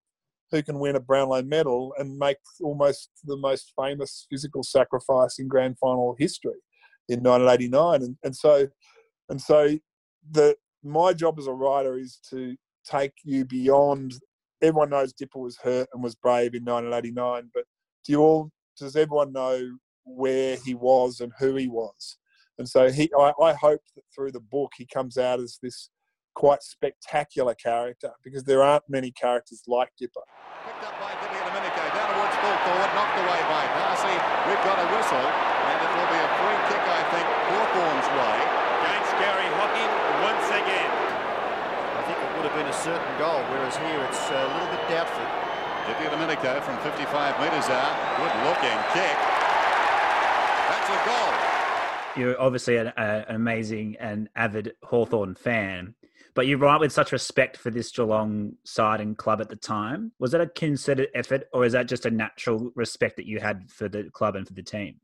who can win a Brownlow medal and make almost the most famous physical sacrifice in grand final history in 1989. And, and so, and so, the my job as a writer is to take you beyond. Everyone knows Dipper was hurt and was brave in 1989, but do you all? Does everyone know where he was and who he was? And so he, I, I hope that through the book he comes out as this quite spectacular character because there aren't many characters like Dipper. Picked up by DiPierdomenico, down towards full forward, knocked away by Darcy. We've got a whistle, and it will be a free kick, I think, Hawthorn's way. Against Gary Hocking once again. I think it would have been a certain goal, whereas here it's a little bit doubtful. DiPierdomenico from 55 metres out. Good looking kick. That's a goal. You're obviously an, an amazing and avid Hawthorn fan. But you write with such respect for this Geelong side and club at the time. Was that a considered effort, or is that just a natural respect that you had for the club and for the team?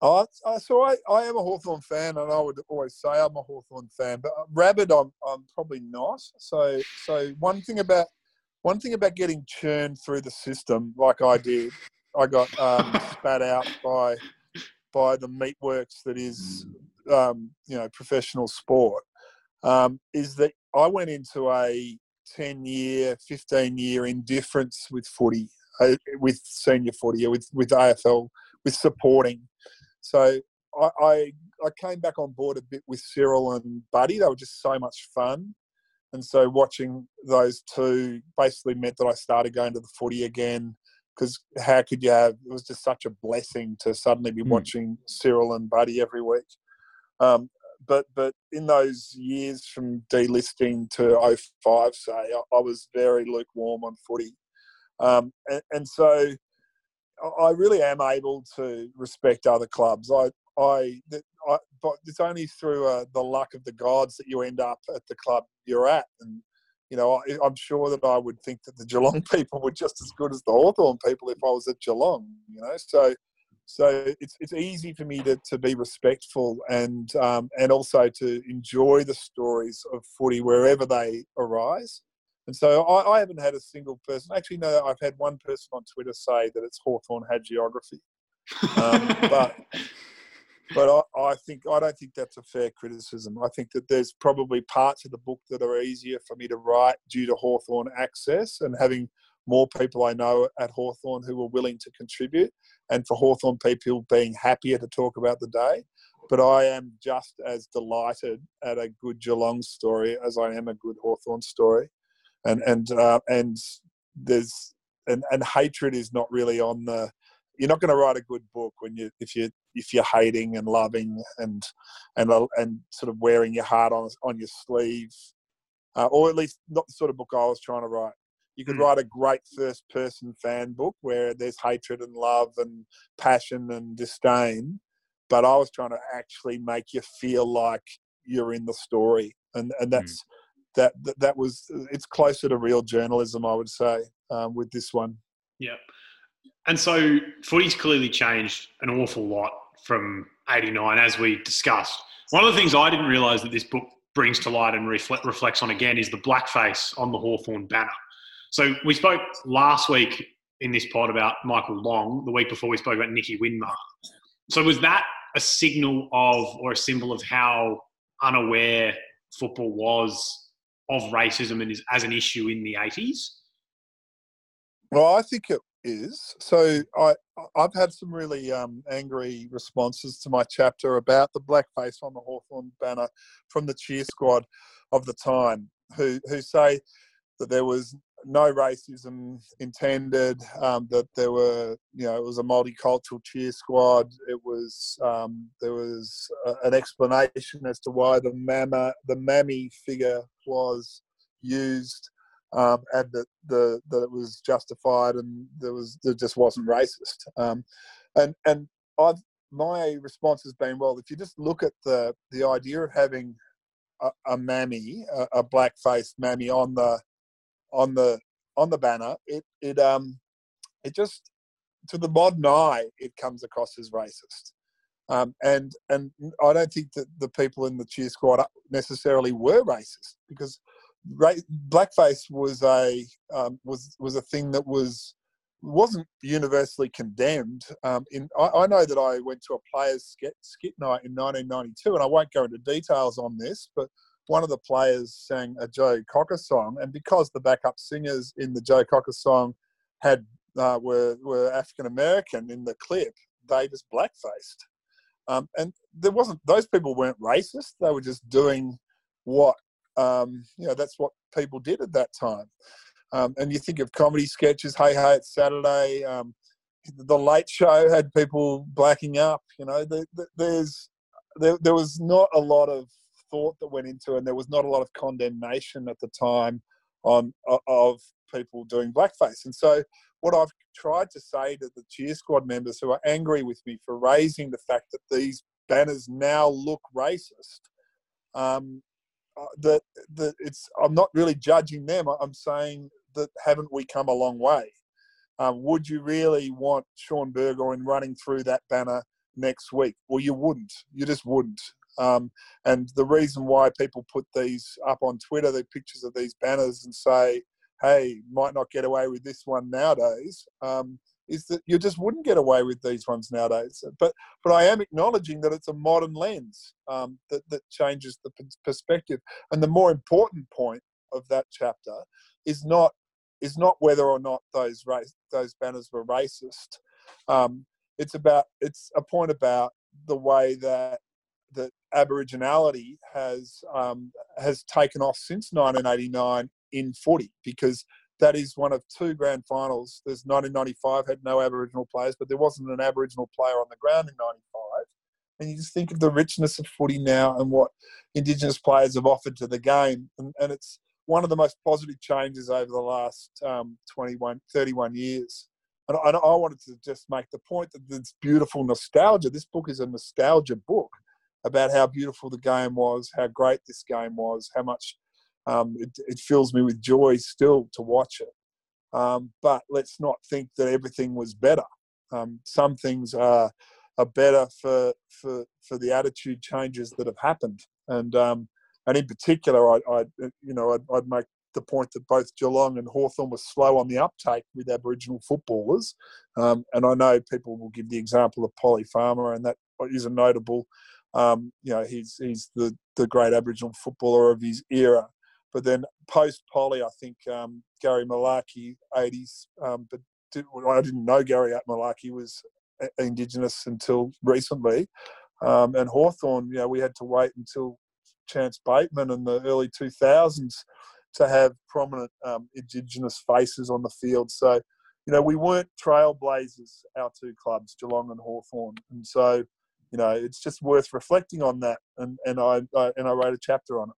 Oh, so I, I am a Hawthorn fan, and I would always say I'm a Hawthorn fan. But uh, rabid, I'm, I'm probably not. So, so one thing about one thing about getting churned through the system like I did, I got um, spat out by by the meatworks that is, um, you know, professional sport. Um, is that I went into a 10 year, 15 year indifference with footy, uh, with senior footy, with, with AFL, with supporting. So I, I, I came back on board a bit with Cyril and Buddy. They were just so much fun. And so watching those two basically meant that I started going to the footy again because how could you have, it was just such a blessing to suddenly be mm. watching Cyril and Buddy every week. Um, but but in those years from delisting to 05, say, I, I was very lukewarm on footy. Um, and, and, so I really am able to respect other clubs. I, I, I but it's only through uh, the luck of the gods that you end up at the club you're at. And, you know, I, am sure that I would think that the Geelong people were just as good as the Hawthorn people if I was at Geelong, you know. So so it's it's easy for me to, to be respectful and um, and also to enjoy the stories of footy wherever they arise. And so I, I haven't had a single person. Actually, no, I've had one person on Twitter say that it's Hawthorn hagiography. Um, but but I, I think I don't think that's a fair criticism. I think that there's probably parts of the book that are easier for me to write due to Hawthorn access and having more people I know at Hawthorn who were willing to contribute, and for Hawthorn people being happier to talk about the day. But I am just as delighted at a good Geelong story as I am a good Hawthorn story, and and uh, and there's and, and hatred is not really on the you're not going to write a good book when you if you if you're hating and loving and and uh, and sort of wearing your heart on on your sleeve, uh, or at least not the sort of book I was trying to write. You could Mm. write a great first person fan book where there's hatred and love and passion and disdain, but I was trying to actually make you feel like you're in the story, and and that's that, that that was it's closer to real journalism, I would say, um, with this one. Yeah. And so footy's clearly changed an awful lot from 89, as we discussed. One of the things I didn't realise that this book brings to light and reflect, reflects on again is the blackface on the Hawthorn banner. So we spoke last week in this pod about Michael Long, the week before we spoke about Nicky Winmar. So was that a signal of or a symbol of how unaware football was of racism and is, as an issue in the 80s? Well, I think it is. So I I've had some really um, angry responses to my chapter about the blackface on the Hawthorn banner from the cheer squad of the time, who who say that there was no racism intended, um, that there were you know it was a multicultural cheer squad. It was um, there was a, an explanation as to why the mama the mammy figure was used um, and that the that it was justified and there was there just wasn't racist. Um, and and I've my response has been well, if you just look at the the idea of having a, a mammy, a, a black faced mammy on the on the on the banner, it it um it just to the modern eye it comes across as racist. Um, and and I don't think that the people in the cheer squad necessarily were racist because blackface was a um, was was a thing that was wasn't universally condemned. Um, in I, I know that I went to a players skit, skit night in 1992, and I won't go into details on this, but one of the players sang a Joe Cocker song, and because the backup singers in the Joe Cocker song had uh, were were African American in the clip, they just blackfaced. Um, and there wasn't those people weren't racist; they were just doing what um, you know. That's what people did at that time. Um, and you think of comedy sketches, Hey Hey It's Saturday. Um, the Late Show had people blacking up. You know, there, there- there's there, there was not a lot of thought that went into, it, and there was not a lot of condemnation at the time on of people doing blackface. And so, what I've tried to say to the cheer squad members who are angry with me for raising the fact that these banners now look racist, um, uh, that that it's I'm not really judging them. I'm saying that haven't we come a long way? Um, would you really want Shaun Burgoyne running through that banner next week? Well, you wouldn't. You just wouldn't. Um, and the reason why people put these up on Twitter, the pictures of these banners, and say, "Hey, might not get away with this one nowadays," um, is that you just wouldn't get away with these ones nowadays. But but I am acknowledging that it's a modern lens um, that that changes the perspective. And the more important point of that chapter is not is not whether or not those race those banners were racist. Um, it's about it's a point about the way that that Aboriginality has um, has taken off since 1989 in footy because that is one of two grand finals. There's 1995 had no Aboriginal players, but there wasn't an Aboriginal player on the ground in 95. And you just think of the richness of footy now and what Indigenous players have offered to the game, and, and it's one of the most positive changes over the last um, 21, 31 years. And I, and I wanted to just make the point that there's beautiful nostalgia. This book is a nostalgia book about how beautiful the game was, how great this game was, how much um, it, it fills me with joy still to watch it. Um, but let's not think that everything was better. Um, some things are, are better for, for, for the attitude changes that have happened. And, um, and in particular, I, I you know, I'd, I'd make the point that both Geelong and Hawthorn were slow on the uptake with Aboriginal footballers. Um, and I know people will give the example of Polly Farmer, and that is a notable. Um, you know, he's he's the the great Aboriginal footballer of his era. But then post Polly, I think um, Gary Malaki, 80s, um, but did, well, I didn't know Gary Malaki was Indigenous until recently. Um, and Hawthorn, you know, we had to wait until Chance Bateman in the early 2000s to have prominent um, Indigenous faces on the field. So, you know, we weren't trailblazers, our two clubs, Geelong and Hawthorn. And so, you know, it's just worth reflecting on that. And, and, I, I and I wrote a chapter on it.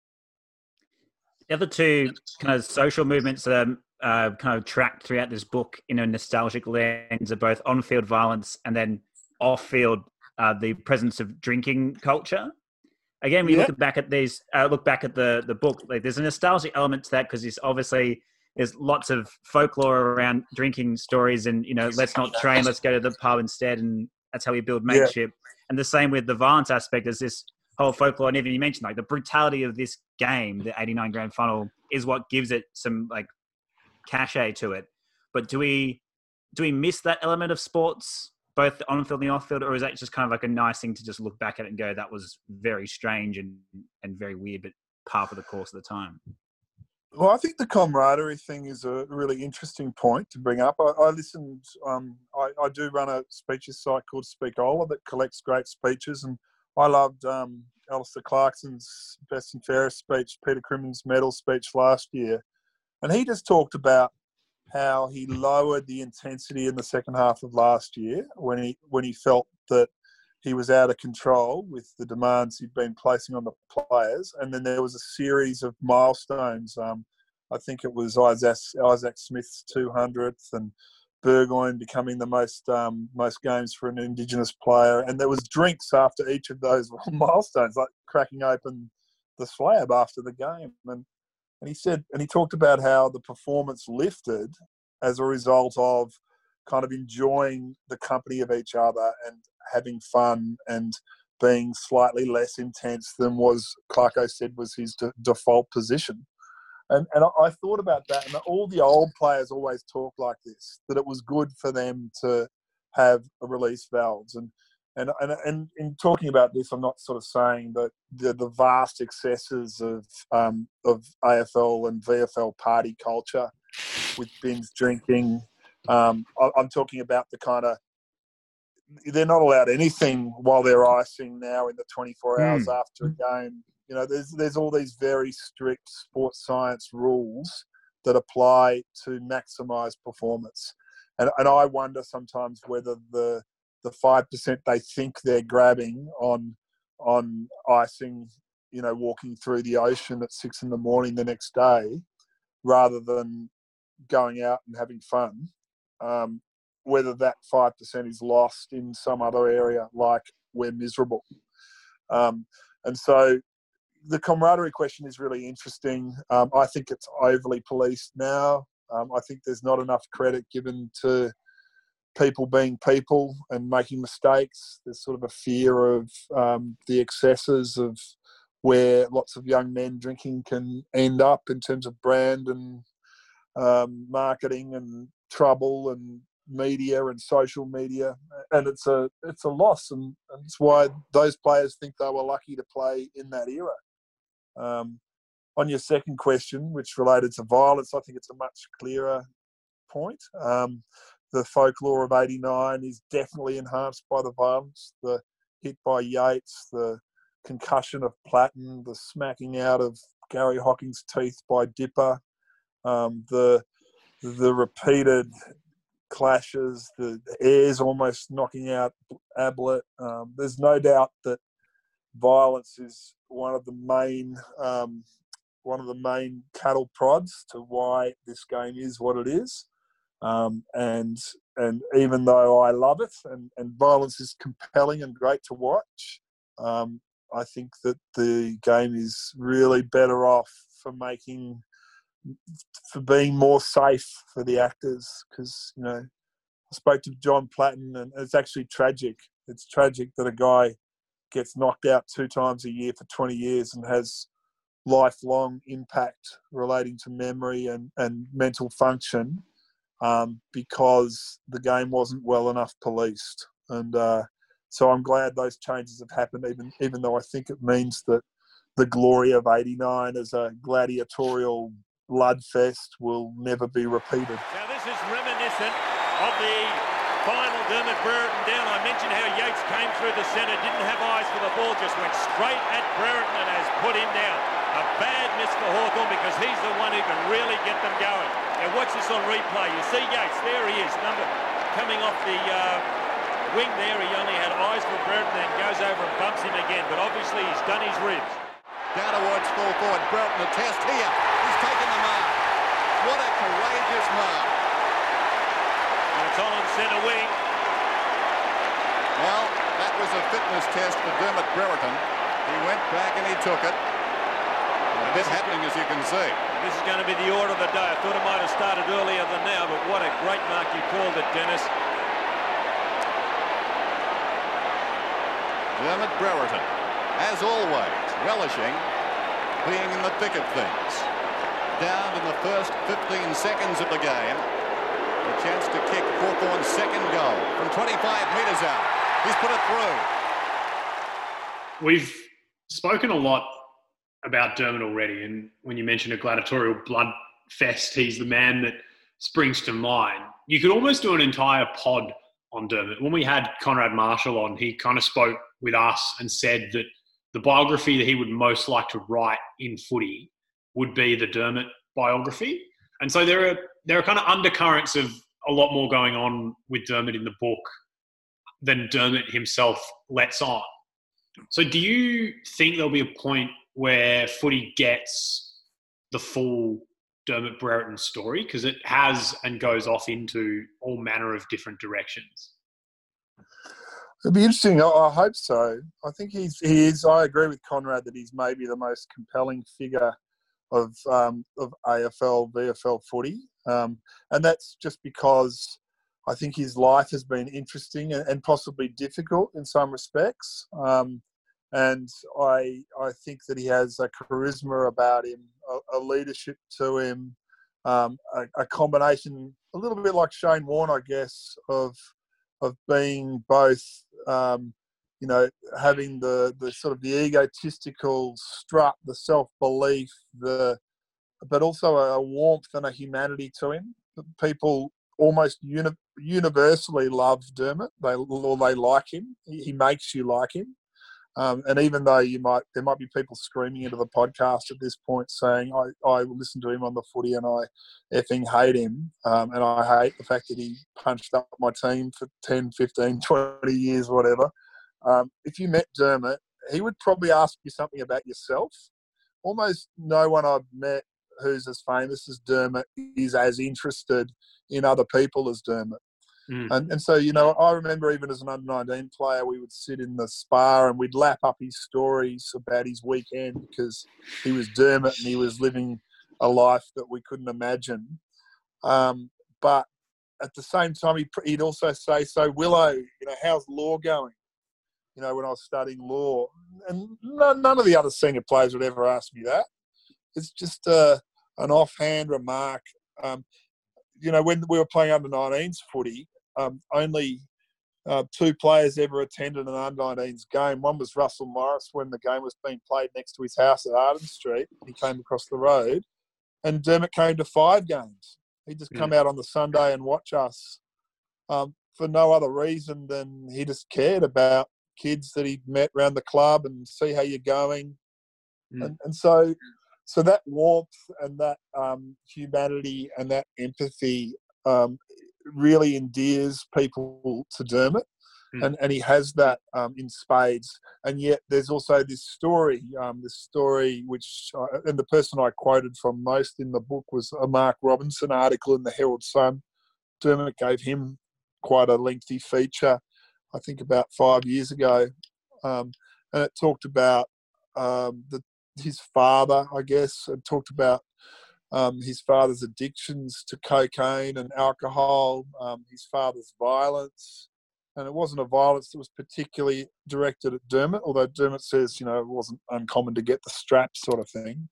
The other two kind of social movements that are uh, kind of tracked throughout this book in a nostalgic lens are both on-field violence and then off-field uh, the presence of drinking culture. Again, we Yeah. look back at these, uh, look back at the the book. Like, there's a nostalgic element to that because it's obviously there's lots of folklore around drinking stories, and you know, let's not train, let's go to the pub instead, and that's how we build Yeah. mateship. And the same with the violence aspect is this whole folklore. And even you mentioned like the brutality of this game, the '89 grand final, is what gives it some like cachet to it. But do we do we miss that element of sports, both on field and off field, or is that just kind of like a nice thing to just look back at it and go, that was very strange and and very weird, but part of the course of the time? Well, I think the camaraderie thing is a really interesting point to bring up. I, I listened, um, I, I do run a speeches site called Speakola that collects great speeches, and I loved um, Alastair Clarkson's Best and Fairest speech, Peter Crimmins medal speech last year. And he just talked about how he lowered the intensity in the second half of last year when he when he felt that he was out of control with the demands he'd been placing on the players. And then there was a series of milestones. Um, I think it was Isaac, Isaac Smith's 200th and Burgoyne becoming the most um, most games for an Indigenous player. And there was drinks after each of those milestones, like cracking open the slab after the game. And and he said, and he talked about how the performance lifted as a result of kind of enjoying the company of each other and having fun and being slightly less intense than was Clarko said was his de- default position. And and I, I thought about that, and all the old players always talk like this that it was good for them to have a release valves and. And, and, and in talking about this, I'm not sort of saying that the, the vast excesses of um, of AFL and VFL party culture with binge drinking. Um, I, I'm talking about the kind of they're not allowed anything while they're icing now in the 24 hours after a game. You know, there's there's all these very strict sports science rules that apply to maximise performance, and and I wonder sometimes whether the the five percent they think they're grabbing on on icing, you know, walking through the ocean at six in the morning the next day, rather than going out and having fun. Um, whether that five percent is lost in some other area, like we're miserable. Um, and so the camaraderie question is really interesting. Um, I think it's overly policed now. Um, I think there's not enough credit given to people being people and making mistakes. There's sort of a fear of um, the excesses of where lots of young men drinking can end up in terms of brand and um, marketing and trouble and media and social media, and it's a it's a loss, and, and it's why those players think they were lucky to play in that era. Um, on your second question, which related to violence, I think it's a much clearer point. Um, the folklore of '89 is definitely enhanced by the violence. The hit by Yeates, the concussion of Platten, the smacking out of Gary Hocking's teeth by Dipper, um, the the repeated clashes, the Ayres almost knocking out Ablett. Um, there's no doubt that violence is one of the main um, one of the main cattle prods to why this game is what it is. Um, and and even though I love it and, and violence is compelling and great to watch, um, I think that the game is really better off for making for being more safe for the actors because you know I spoke to John Platten and it's actually tragic. It's tragic that a guy gets knocked out two times a year for 20 years and has lifelong impact relating to memory and, and mental function um, because the game wasn't well enough policed. And uh, so I'm glad those changes have happened, even even though I think it means that the glory of '89 as a gladiatorial bloodfest will never be repeated. Now this is reminiscent of the final Dermott Brereton down. I mentioned how Yeates came through the centre, didn't have eyes for the ball, just went straight at Brereton and has put him down. A bad miss for Hawthorn because he's the one who can really get them going. Now watch this on replay. You see Yeates, there he is, number coming off the uh, wing there. He only had eyes for Brereton and goes over and bumps him again. But obviously he's done his ribs. Down towards full forward. Brereton the test here. He's taken the mark. What a courageous mark. On on centre wing. Well, that was a fitness test for Dermott Brereton. He went back and he took it. A bit happening, as you can see. This is going to be the order of the day. I thought it might have started earlier than now, but what a great mark you called it, Dennis. Dermott Brereton, as always, relishing being in the thick of things. Down in the first 15 seconds of the game. A chance to kick Hawthorn's second goal from 25 metres out. He's put it through. We've spoken a lot about Dermott already, and when you mention a gladiatorial blood fest, he's the man that springs to mind. You could almost do an entire pod on Dermott. When we had Konrad Marshall on, he kind of spoke with us and said that the biography that he would most like to write in footy would be the Dermott biography. And so there are there are kind of undercurrents of a lot more going on with Dermott in the book than Dermott himself lets on. So do you think there'll be a point where footy gets the full Dermott Brereton story? Because it has and goes off into all manner of different directions. It'd be interesting. I, I hope so. I think he's he is. I agree with Konrad that he's maybe the most compelling figure of um, of AFL VFL footy, um, and that's just because I think his life has been interesting and, and possibly difficult in some respects. Um, and I I think that he has a charisma about him, a, a leadership to him, um, a, a combination, a little bit like Shane Warne, I guess, of of being both, um, you know, having the, the sort of the egotistical strut, the self belief, the but also a warmth and a humanity to him. People almost uni- universally love Dermott. They or they like him. He, makes you like him. Um, and even though you might, there might be people screaming into the podcast at this point saying, I, I listen to him on the footy and I effing hate him. Um, and I hate the fact that he punched up my team for 10, 15, 20 years, whatever. Um, if you met Dermott, he would probably ask you something about yourself. Almost no one I've met who's as famous as Dermott is as interested in other people as Dermott. Mm. And, and so, you know, I remember even as an under 19 player, we would sit in the spa and we'd lap up his stories about his weekend because he was Dermott and he was living a life that we couldn't imagine. Um, but at the same time, he'd, he'd also say, So, Willow, you know, how's law going? You know, when I was studying law. And none, none of the other senior players would ever ask me that. It's just uh, an offhand remark. Um, you know, when we were playing under 19s footy, um, only uh, two players ever attended an under 19s game. One was Russell Morris when the game was being played next to his house at Arden Street. He came across the road, and Dermott came to five games. He'd just come out on the Sunday and watch us um, for no other reason than he just cared about kids that he'd met around the club and see how you're going. Mm. And, and so so that warmth and that um, humanity and that empathy um, really endears people to Dermott. Mm. And, and he has that um, in spades. And yet there's also this story, um, this story which, uh, and the person I quoted from most in the book was a Mark Robinson article in the Herald Sun. Dermott gave him quite a lengthy feature, I think about five years ago. Um, and it talked about um, the his father, I guess, and talked about um, his father's addictions to cocaine and alcohol, um, his father's violence. And it wasn't a violence that was particularly directed at Dermott, although Dermott says, you know, it wasn't uncommon to get the straps sort of thing.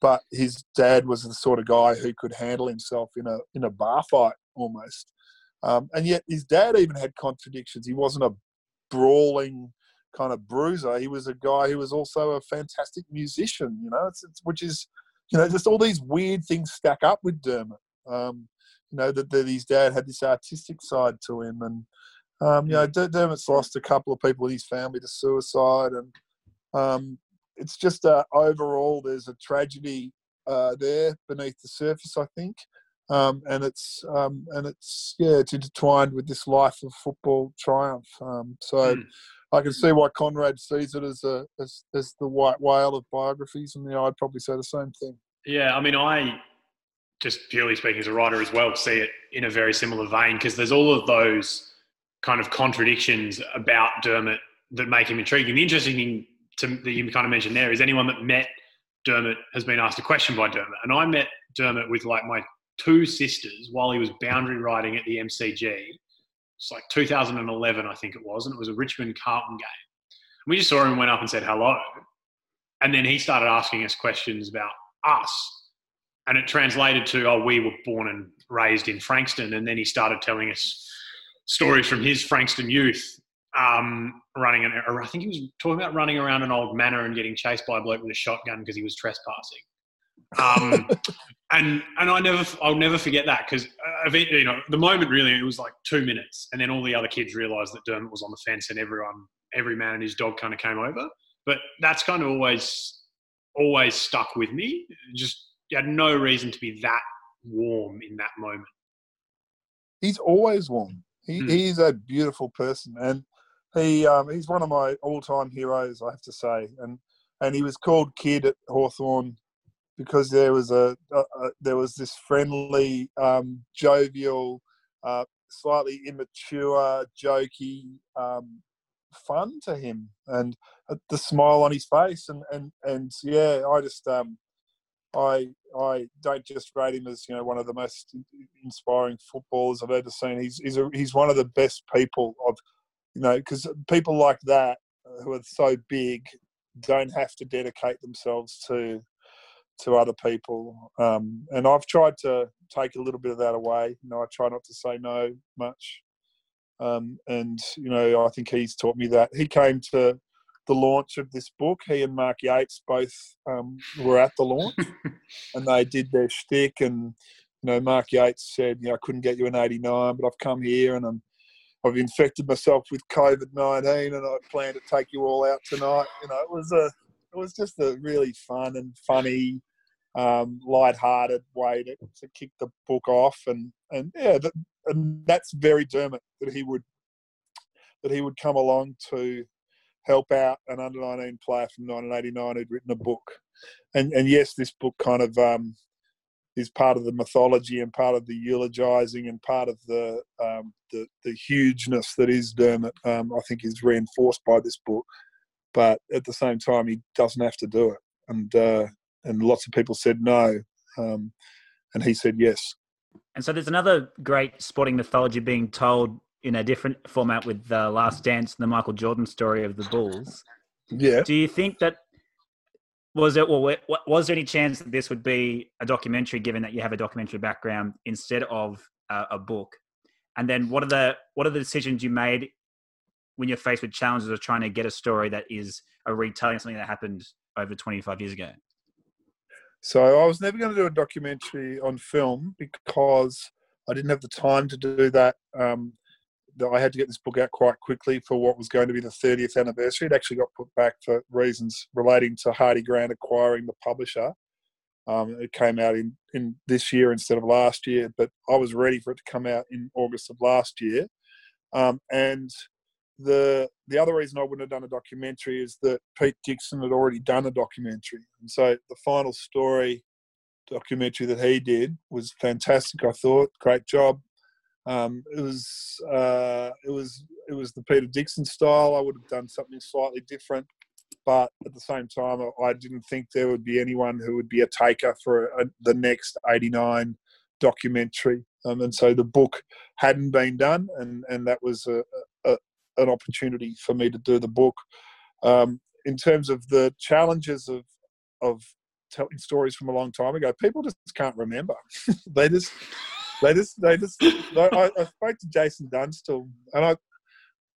But his dad was the sort of guy who could handle himself in a in a bar fight almost. Um, and yet his dad even had contradictions. He wasn't a brawling kind of bruiser. He was a guy who was also a fantastic musician. You know, it's, it's which is you know just all these weird things stack up with Dermott. Um, you know that, that his dad had this artistic side to him, and um, you know Der- Dermott's lost a couple of people in his family to suicide, and um, it's just uh, overall there's a tragedy uh, there beneath the surface, I think. Um, and it's um, and it's yeah, it's intertwined with this life of football triumph. Um, so Mm. I can see why Konrad sees it as a as, as the white whale of biographies, and yeah, I'd probably say the same thing. Yeah, I mean, I just purely speaking as a writer as well see it in a very similar vein because there's all of those kind of contradictions about Dermott that make him intriguing. The interesting thing to, that you kind of mentioned there is anyone that met Dermott has been asked a question by Dermott, and I met Dermott with like my two sisters while he was boundary riding at the MCG. It's like 2011, I think it was, and it was a Richmond Carlton game. And We just saw him, went up and said hello, and then he started asking us questions about us and it translated to oh we were born and raised in frankston and then he started telling us stories from his frankston youth um, running an, i think he was talking about running around an old manor and getting chased by a bloke with a shotgun because he was trespassing um, and and i never i'll never forget that because uh, you know the moment really it was like two minutes and then all the other kids realized that dermott was on the fence and everyone every man and his dog kind of came over but that's kind of always always stuck with me just you had no reason to be that warm in that moment. He's always warm. He, Mm. He's a beautiful person, and he um, he's one of my all-time heroes, I have to say. And and he was called Kid at Hawthorn because there was a, a, a there was this friendly, um, jovial, uh, slightly immature, jokey um, fun to him, and uh, the smile on his face, and and and yeah, I just um, I I don't just rate him as you know one of the most inspiring footballers I've ever seen. He's he's a, he's one of the best people of you know because people like that uh, who are so big don't have to dedicate themselves to to other people. Um, and I've tried to take a little bit of that away. You know, I try not to say no much. Um, and you know, I think he's taught me that. He came to the launch of this book. He and Mark Yeates both um, were at the launch, and they did their shtick. And you know, Mark Yeates said, "You know, I couldn't get you an '89, but I've come here and I'm, I've infected myself with COVID nineteen, and I plan to take you all out tonight." You know, it was a, it was just a really fun and funny, um, light-hearted way to, to kick the book off, and and yeah, that, and that's very Dermott that he would that he would come along to help out an under 19 player from 1989 who'd written a book. And and yes, this book kind of um, is part of the mythology and part of the eulogizing and part of the um, the, the hugeness that is Dermott. Um, I think is reinforced by this book, but at the same time, he doesn't have to do it. And uh, and lots of people said no, um, and he said yes. And so there's another great sporting mythology being told in a different format with the Last Dance and the Michael Jordan story of the Bulls. Yeah. Do you think that was it? Well, was there any chance that this would be a documentary, given that you have a documentary background instead of a, a book? And then, what are the what are the decisions you made when you're faced with challenges of trying to get a story that is a retelling of something that happened over 25 years ago? So I was never going to do a documentary on film because I didn't have the time to do that. Um, I had to get this book out quite quickly for what was going to be the 30th anniversary. It actually got put back for reasons relating to Hardie Grant acquiring the publisher. Um, it came out in, in this year instead of last year, but I was ready for it to come out in August of last year. Um, and the the other reason I wouldn't have done a documentary is that Pete Dixon had already done a documentary, and so the final story documentary that he did was fantastic. I thought, great job. Um, it was uh, it was it was the Peter Dixon style. I would have done something slightly different, but at the same time, I- didn't think there would be anyone who would be a taker for a, the next '89 documentary. Um, and so the book hadn't been done, and and that was a, an opportunity for me to do the book. Um, in terms of the challenges of of telling stories from a long time ago, people just can't remember. they just they just they just I, I spoke to Jason Dunstall and I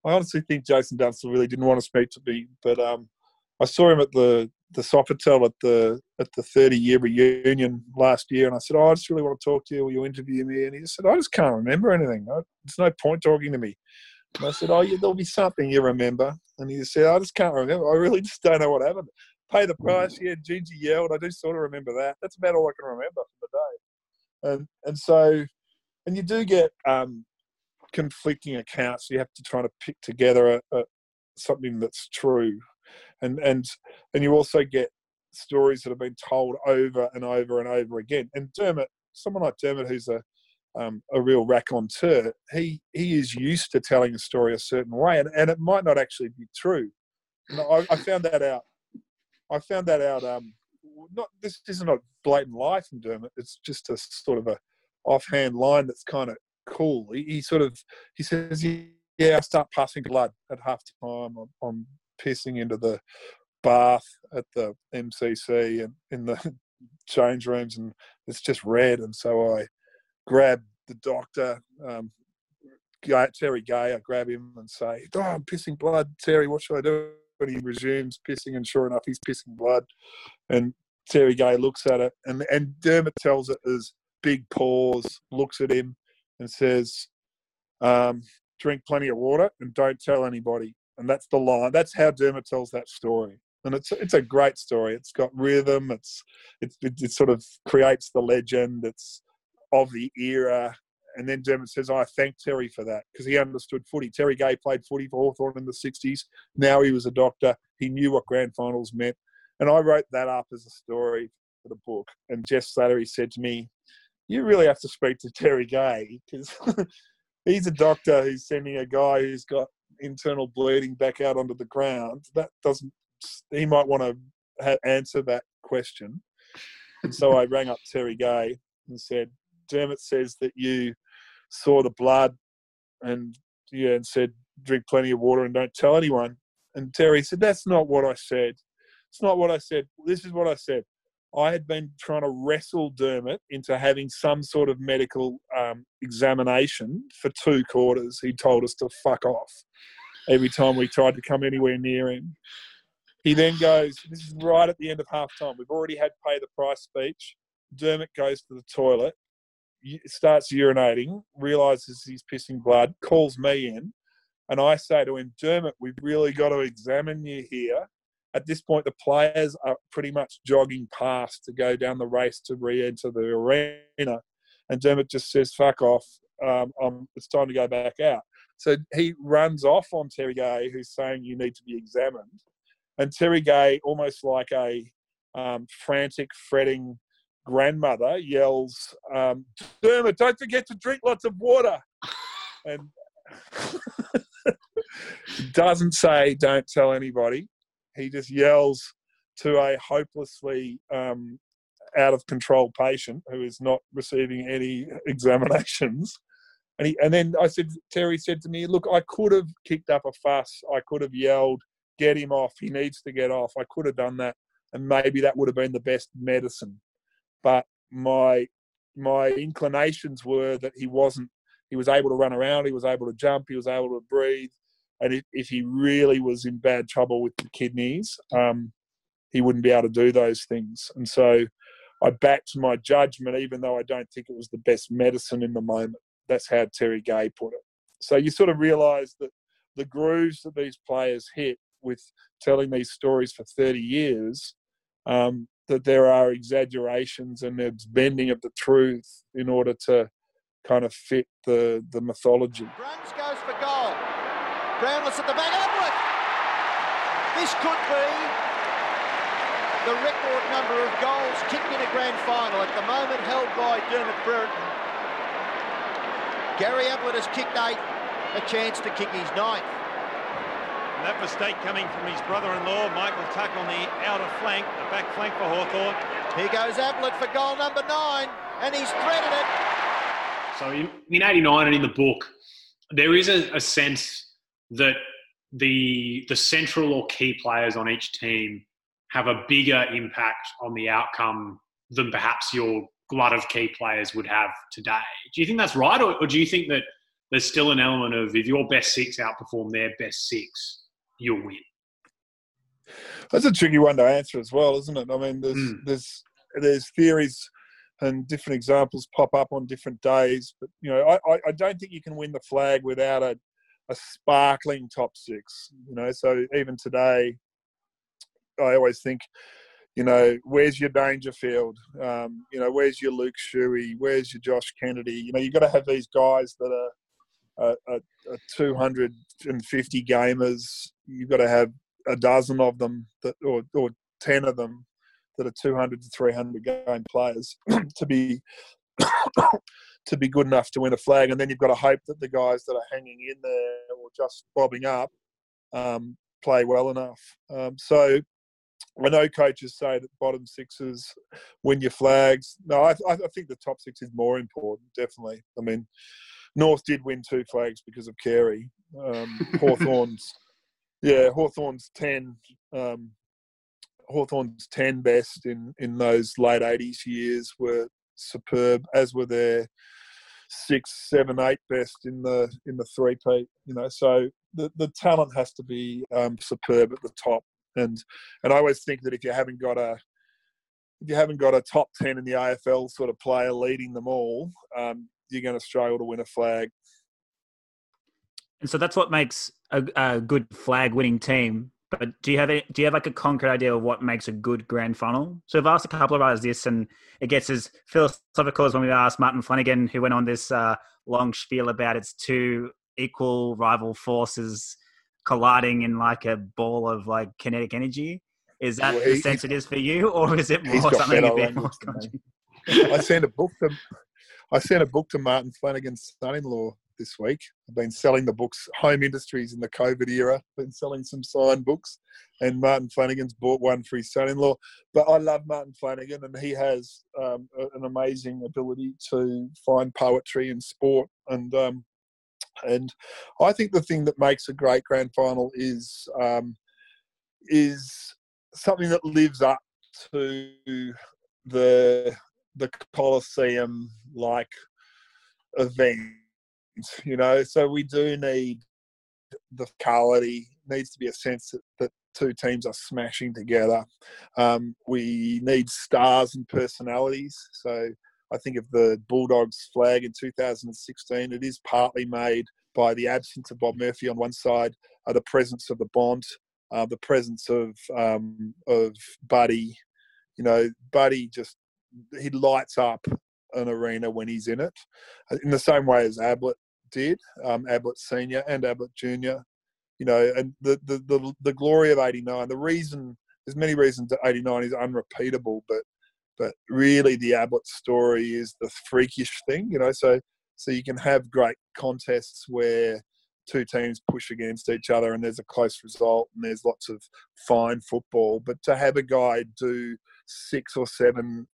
I honestly think Jason Dunstall really didn't want to speak to me, but um, I saw him at the the Sofitel at the at the 30 year reunion last year, and I said, "Oh, I just really want to talk to you. Will you interview me?" And he just said, "I just can't remember anything. I, there's no point talking to me." And I said, "Oh, yeah, there'll be something you remember." And he said, "I just can't remember. I really just don't know what happened. Pay the price. Yeah, Gingy yelled. I do sort of remember that. That's about all I can remember from the day." And and so, and you do get um, conflicting accounts. You have to try to pick together a, a, something that's true, and and and you also get stories that have been told over and over and over again. And Dermott, someone like Dermott, who's a um, a real raconteur, he he is used to telling a story a certain way, and, and it might not actually be true. I, I found that out. I found that out. Um, not this isn't a blatant lie from Dermott. It's just a sort of a offhand line that's kind of cool. He, he sort of he says, "Yeah, I start passing blood at half time. I'm, I'm pissing into the bath at the MCG and in the change rooms, and it's just red. And so I grab the doctor, um, Terry Gay. I grab him and say, "Oh, I'm pissing blood, Terry. What should I do?" And he resumes pissing, and sure enough, he's pissing blood. And Terry Gay looks at it, and and Dermott tells it as big pause, looks at him, and says, um, "Drink plenty of water and don't tell anybody." And that's the line. That's how Dermott tells that story, and it's it's a great story. It's got rhythm. It's it, it, it sort of creates the legend. It's of the era. And then Dermott says, I thank Terry for that because he understood footy. Terry Gay played footy for Hawthorn in the 60s. Now he was a doctor. He knew what grand finals meant. And I wrote that up as a story for the book. And Geoff Slattery said to me, You really have to speak to Terry Gay because he's a doctor who's sending a guy who's got internal bleeding back out onto the ground. That doesn't, he might want to ha- answer that question. And so I rang up Terry Gay and said, Dermott says that you saw the blood and yeah, and said drink plenty of water and don't tell anyone. And Terry said, That's not what I said. It's not what I said. This is what I said. I had been trying to wrestle Dermott into having some sort of medical um, examination for two quarters. He told us to fuck off every time we tried to come anywhere near him. He then goes, This is right at the end of half time. We've already had pay the price speech. Dermott goes to the toilet starts urinating, realizes he's pissing blood, calls me in, and I say to him, Dermott, we've really got to examine you here. At this point, the players are pretty much jogging past to go down the race to re enter the arena. And Dermott just says, fuck off. Um, it's time to go back out. So he runs off on Terry Gay, who's saying you need to be examined. And Terry Gay, almost like a um, frantic, fretting grandmother yells, um, Dermott, don't forget to drink lots of water. And doesn't say, don't tell anybody. He just yells to a hopelessly um, out of control patient who is not receiving any examinations. And, he, and then I said, Terry said to me, Look, I could have kicked up a fuss. I could have yelled, Get him off. He needs to get off. I could have done that. And maybe that would have been the best medicine but my my inclinations were that he wasn't he was able to run around he was able to jump he was able to breathe and if, if he really was in bad trouble with the kidneys um, he wouldn't be able to do those things. And so i backed my judgment even though i don't think it was the best medicine in the moment. That's how terry gay put it. So you sort of realize that the grooves that these players hit with telling these stories for 30 years um, that there are exaggerations and there's bending of the truth in order to kind of fit the, the mythology. Bruns goes for goal. Brownless at the back. Ablett! This could be the record number of goals kicked in a grand final at the moment held by Dermott Brereton. Gary Ablett has kicked eight, a chance to kick his ninth. And that mistake coming from his brother-in-law, Michael Tuck, on the outer flank, the back flank for Hawthorn. Here goes Ablett for goal number nine, and he's threaded it. So in, in 89 and in the book, there is a, a sense that the the central or key players on each team have a bigger impact on the outcome than perhaps your glut of key players would have today. Do you think that's right, or, or do you think that there's still an element of if your best six outperform their best six, you'll win. That's a tricky one to answer as well, isn't it? I mean, there's Mm. there's there's theories and different examples pop up on different days, but you know, I, I, don't think you can win the flag without a a sparkling top six. You know, so even today, I always think, you know, where's your Dangerfield? Um, you know, where's your Luke Shuey? Where's your Josh Kennedy? You know, you've got to have these guys that are. Are, are are 250 gamers. You've got to have a dozen of them that, or, or 10 of them that are 200 to 300 game players to be to be good enough to win a flag and then you've got to hope that the guys that are hanging in there or just bobbing up um, play well enough um, so I know coaches say that bottom sixes win your flags. No, I, I think the top six is more important, definitely. I mean, North did win two flags because of Carey. Um, Hawthorn's, yeah, Hawthorn's 10, um, Hawthorn's 10 best in, in those late 80s years were superb, as were their six, seven, eight best in the in the three peat. You know, so the, the talent has to be um, superb at the top, and and I always think that if you haven't got a if you haven't got a top ten in the AFL sort of player leading them all, um, you're going to struggle to win a flag. And so that's what makes a, a good flag winning team. But do you have a, do you have like a concrete idea of what makes a good grand final? So I've asked a couple of guys this, and it gets as philosophical as when we asked Martin Flanagan, who went on this uh, long spiel about it's two equal rival forces colliding in like a ball of like kinetic energy. Is that Well, the sense it is for you, or is it more something a bit more? language than me. I sent a book to I sent a book to Martin Flanagan's son-in-law this week. I've been selling the books, Home Industries in the COVID era. Been selling some signed books, and Martin Flanagan's bought one for his son-in-law. But I love Martin Flanagan, and he has um, an amazing ability to find poetry in sport. And um, and I think the thing that makes a great grand final is um, is something that lives up to the the Colosseum like event. You know, so we do need the quality. Needs to be a sense that, that two teams are smashing together. Um, we need stars and personalities. So I think of the Bulldogs flag in 2016. It is partly made by the absence of Bob Murphy on one side, uh, the presence of the Bont, uh, the presence of um, of Buddy. You know, Buddy just he lights up an arena when he's in it, uh, in the same way as Ablett did, um, Ablett Senior and Ablett Junior. You know, and the the the, the glory of '89. The reason there's many reasons that '89 is unrepeatable, but but really the Ablett story is the freakish thing. You know, so so you can have great contests where two teams push against each other and there's a close result and there's lots of fine football. But to have a guy do six or seven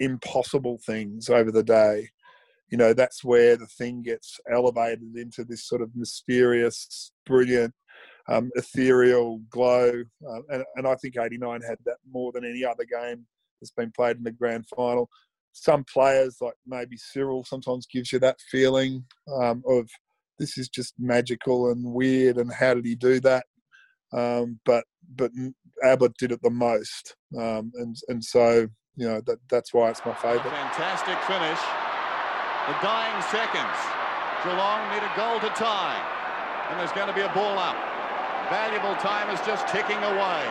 impossible things over the day, you know, that's where the thing gets elevated into this sort of mysterious, brilliant, um, ethereal glow. Uh, and, and I think 89 had that more than any other game that's been played in the grand final. Some players, like maybe Cyril, sometimes gives you that feeling um, of this is just magical and weird, and how did he do that? Um, but but Ablett did it the most, um, and and so you know that that's why it's my favourite. Fantastic finish. The dying seconds. Geelong need a goal to tie. And there's going to be a ball up. Valuable time is just ticking away.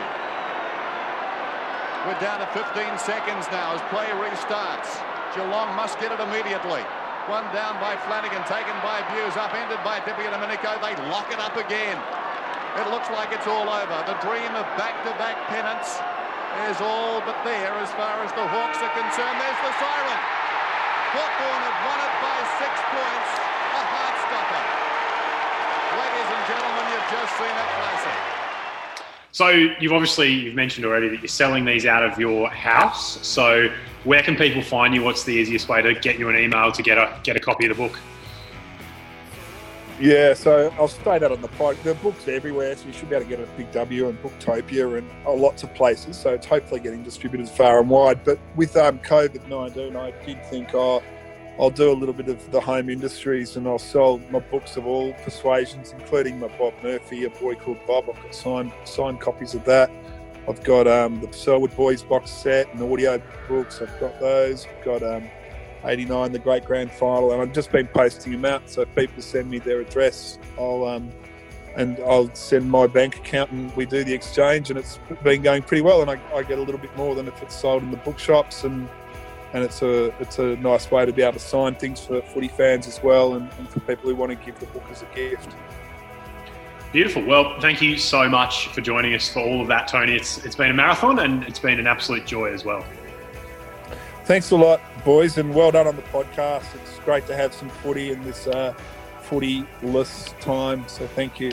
We're down to 15 seconds now as play restarts. Geelong must get it immediately. One down by Flanagan, taken by Buse, upended by DiPierdomenico. They lock it up again. It looks like it's all over. The dream of back-to-back pennants is all but there as far as the Hawks are concerned. There's the siren. Hawthorn have won it by six points. A heart stopper. Ladies and gentlemen, you've just seen a classic. So you've obviously you've mentioned already that you're selling these out of your house. So where can people find you? What's the easiest way to get you an email to get a get a copy of the book? Yeah, so I'll state that on the pod. The book's everywhere, so you should be able to get it at Big W and Booktopia and uh, lots of places. So it's hopefully getting distributed far and wide. But with um, COVID 19, I did think, oh, I'll do a little bit of the home industries and I'll sell my books of all persuasions, including my Bob Murphy, a boy called Bob. I've got signed signed copies of that. I've got um, the Selwood Boys box set and audio books. I've got those. I've got um, 89, the Great Grand Final, and I've just been posting them out. So if people send me their address, I'll um, and I'll send my bank account and we do the exchange, and it's been going pretty well. And I, I get a little bit more than if it's sold in the bookshops, and and it's a it's a nice way to be able to sign things for footy fans as well, and, and for people who want to give the book as a gift. Beautiful. Well, thank you so much for joining us for all of that, Tony. It's it's been a marathon and it's been an absolute joy as well. Thanks a lot, boys, and well done on the podcast. It's great to have some footy in this uh, footy-less time. So thank you.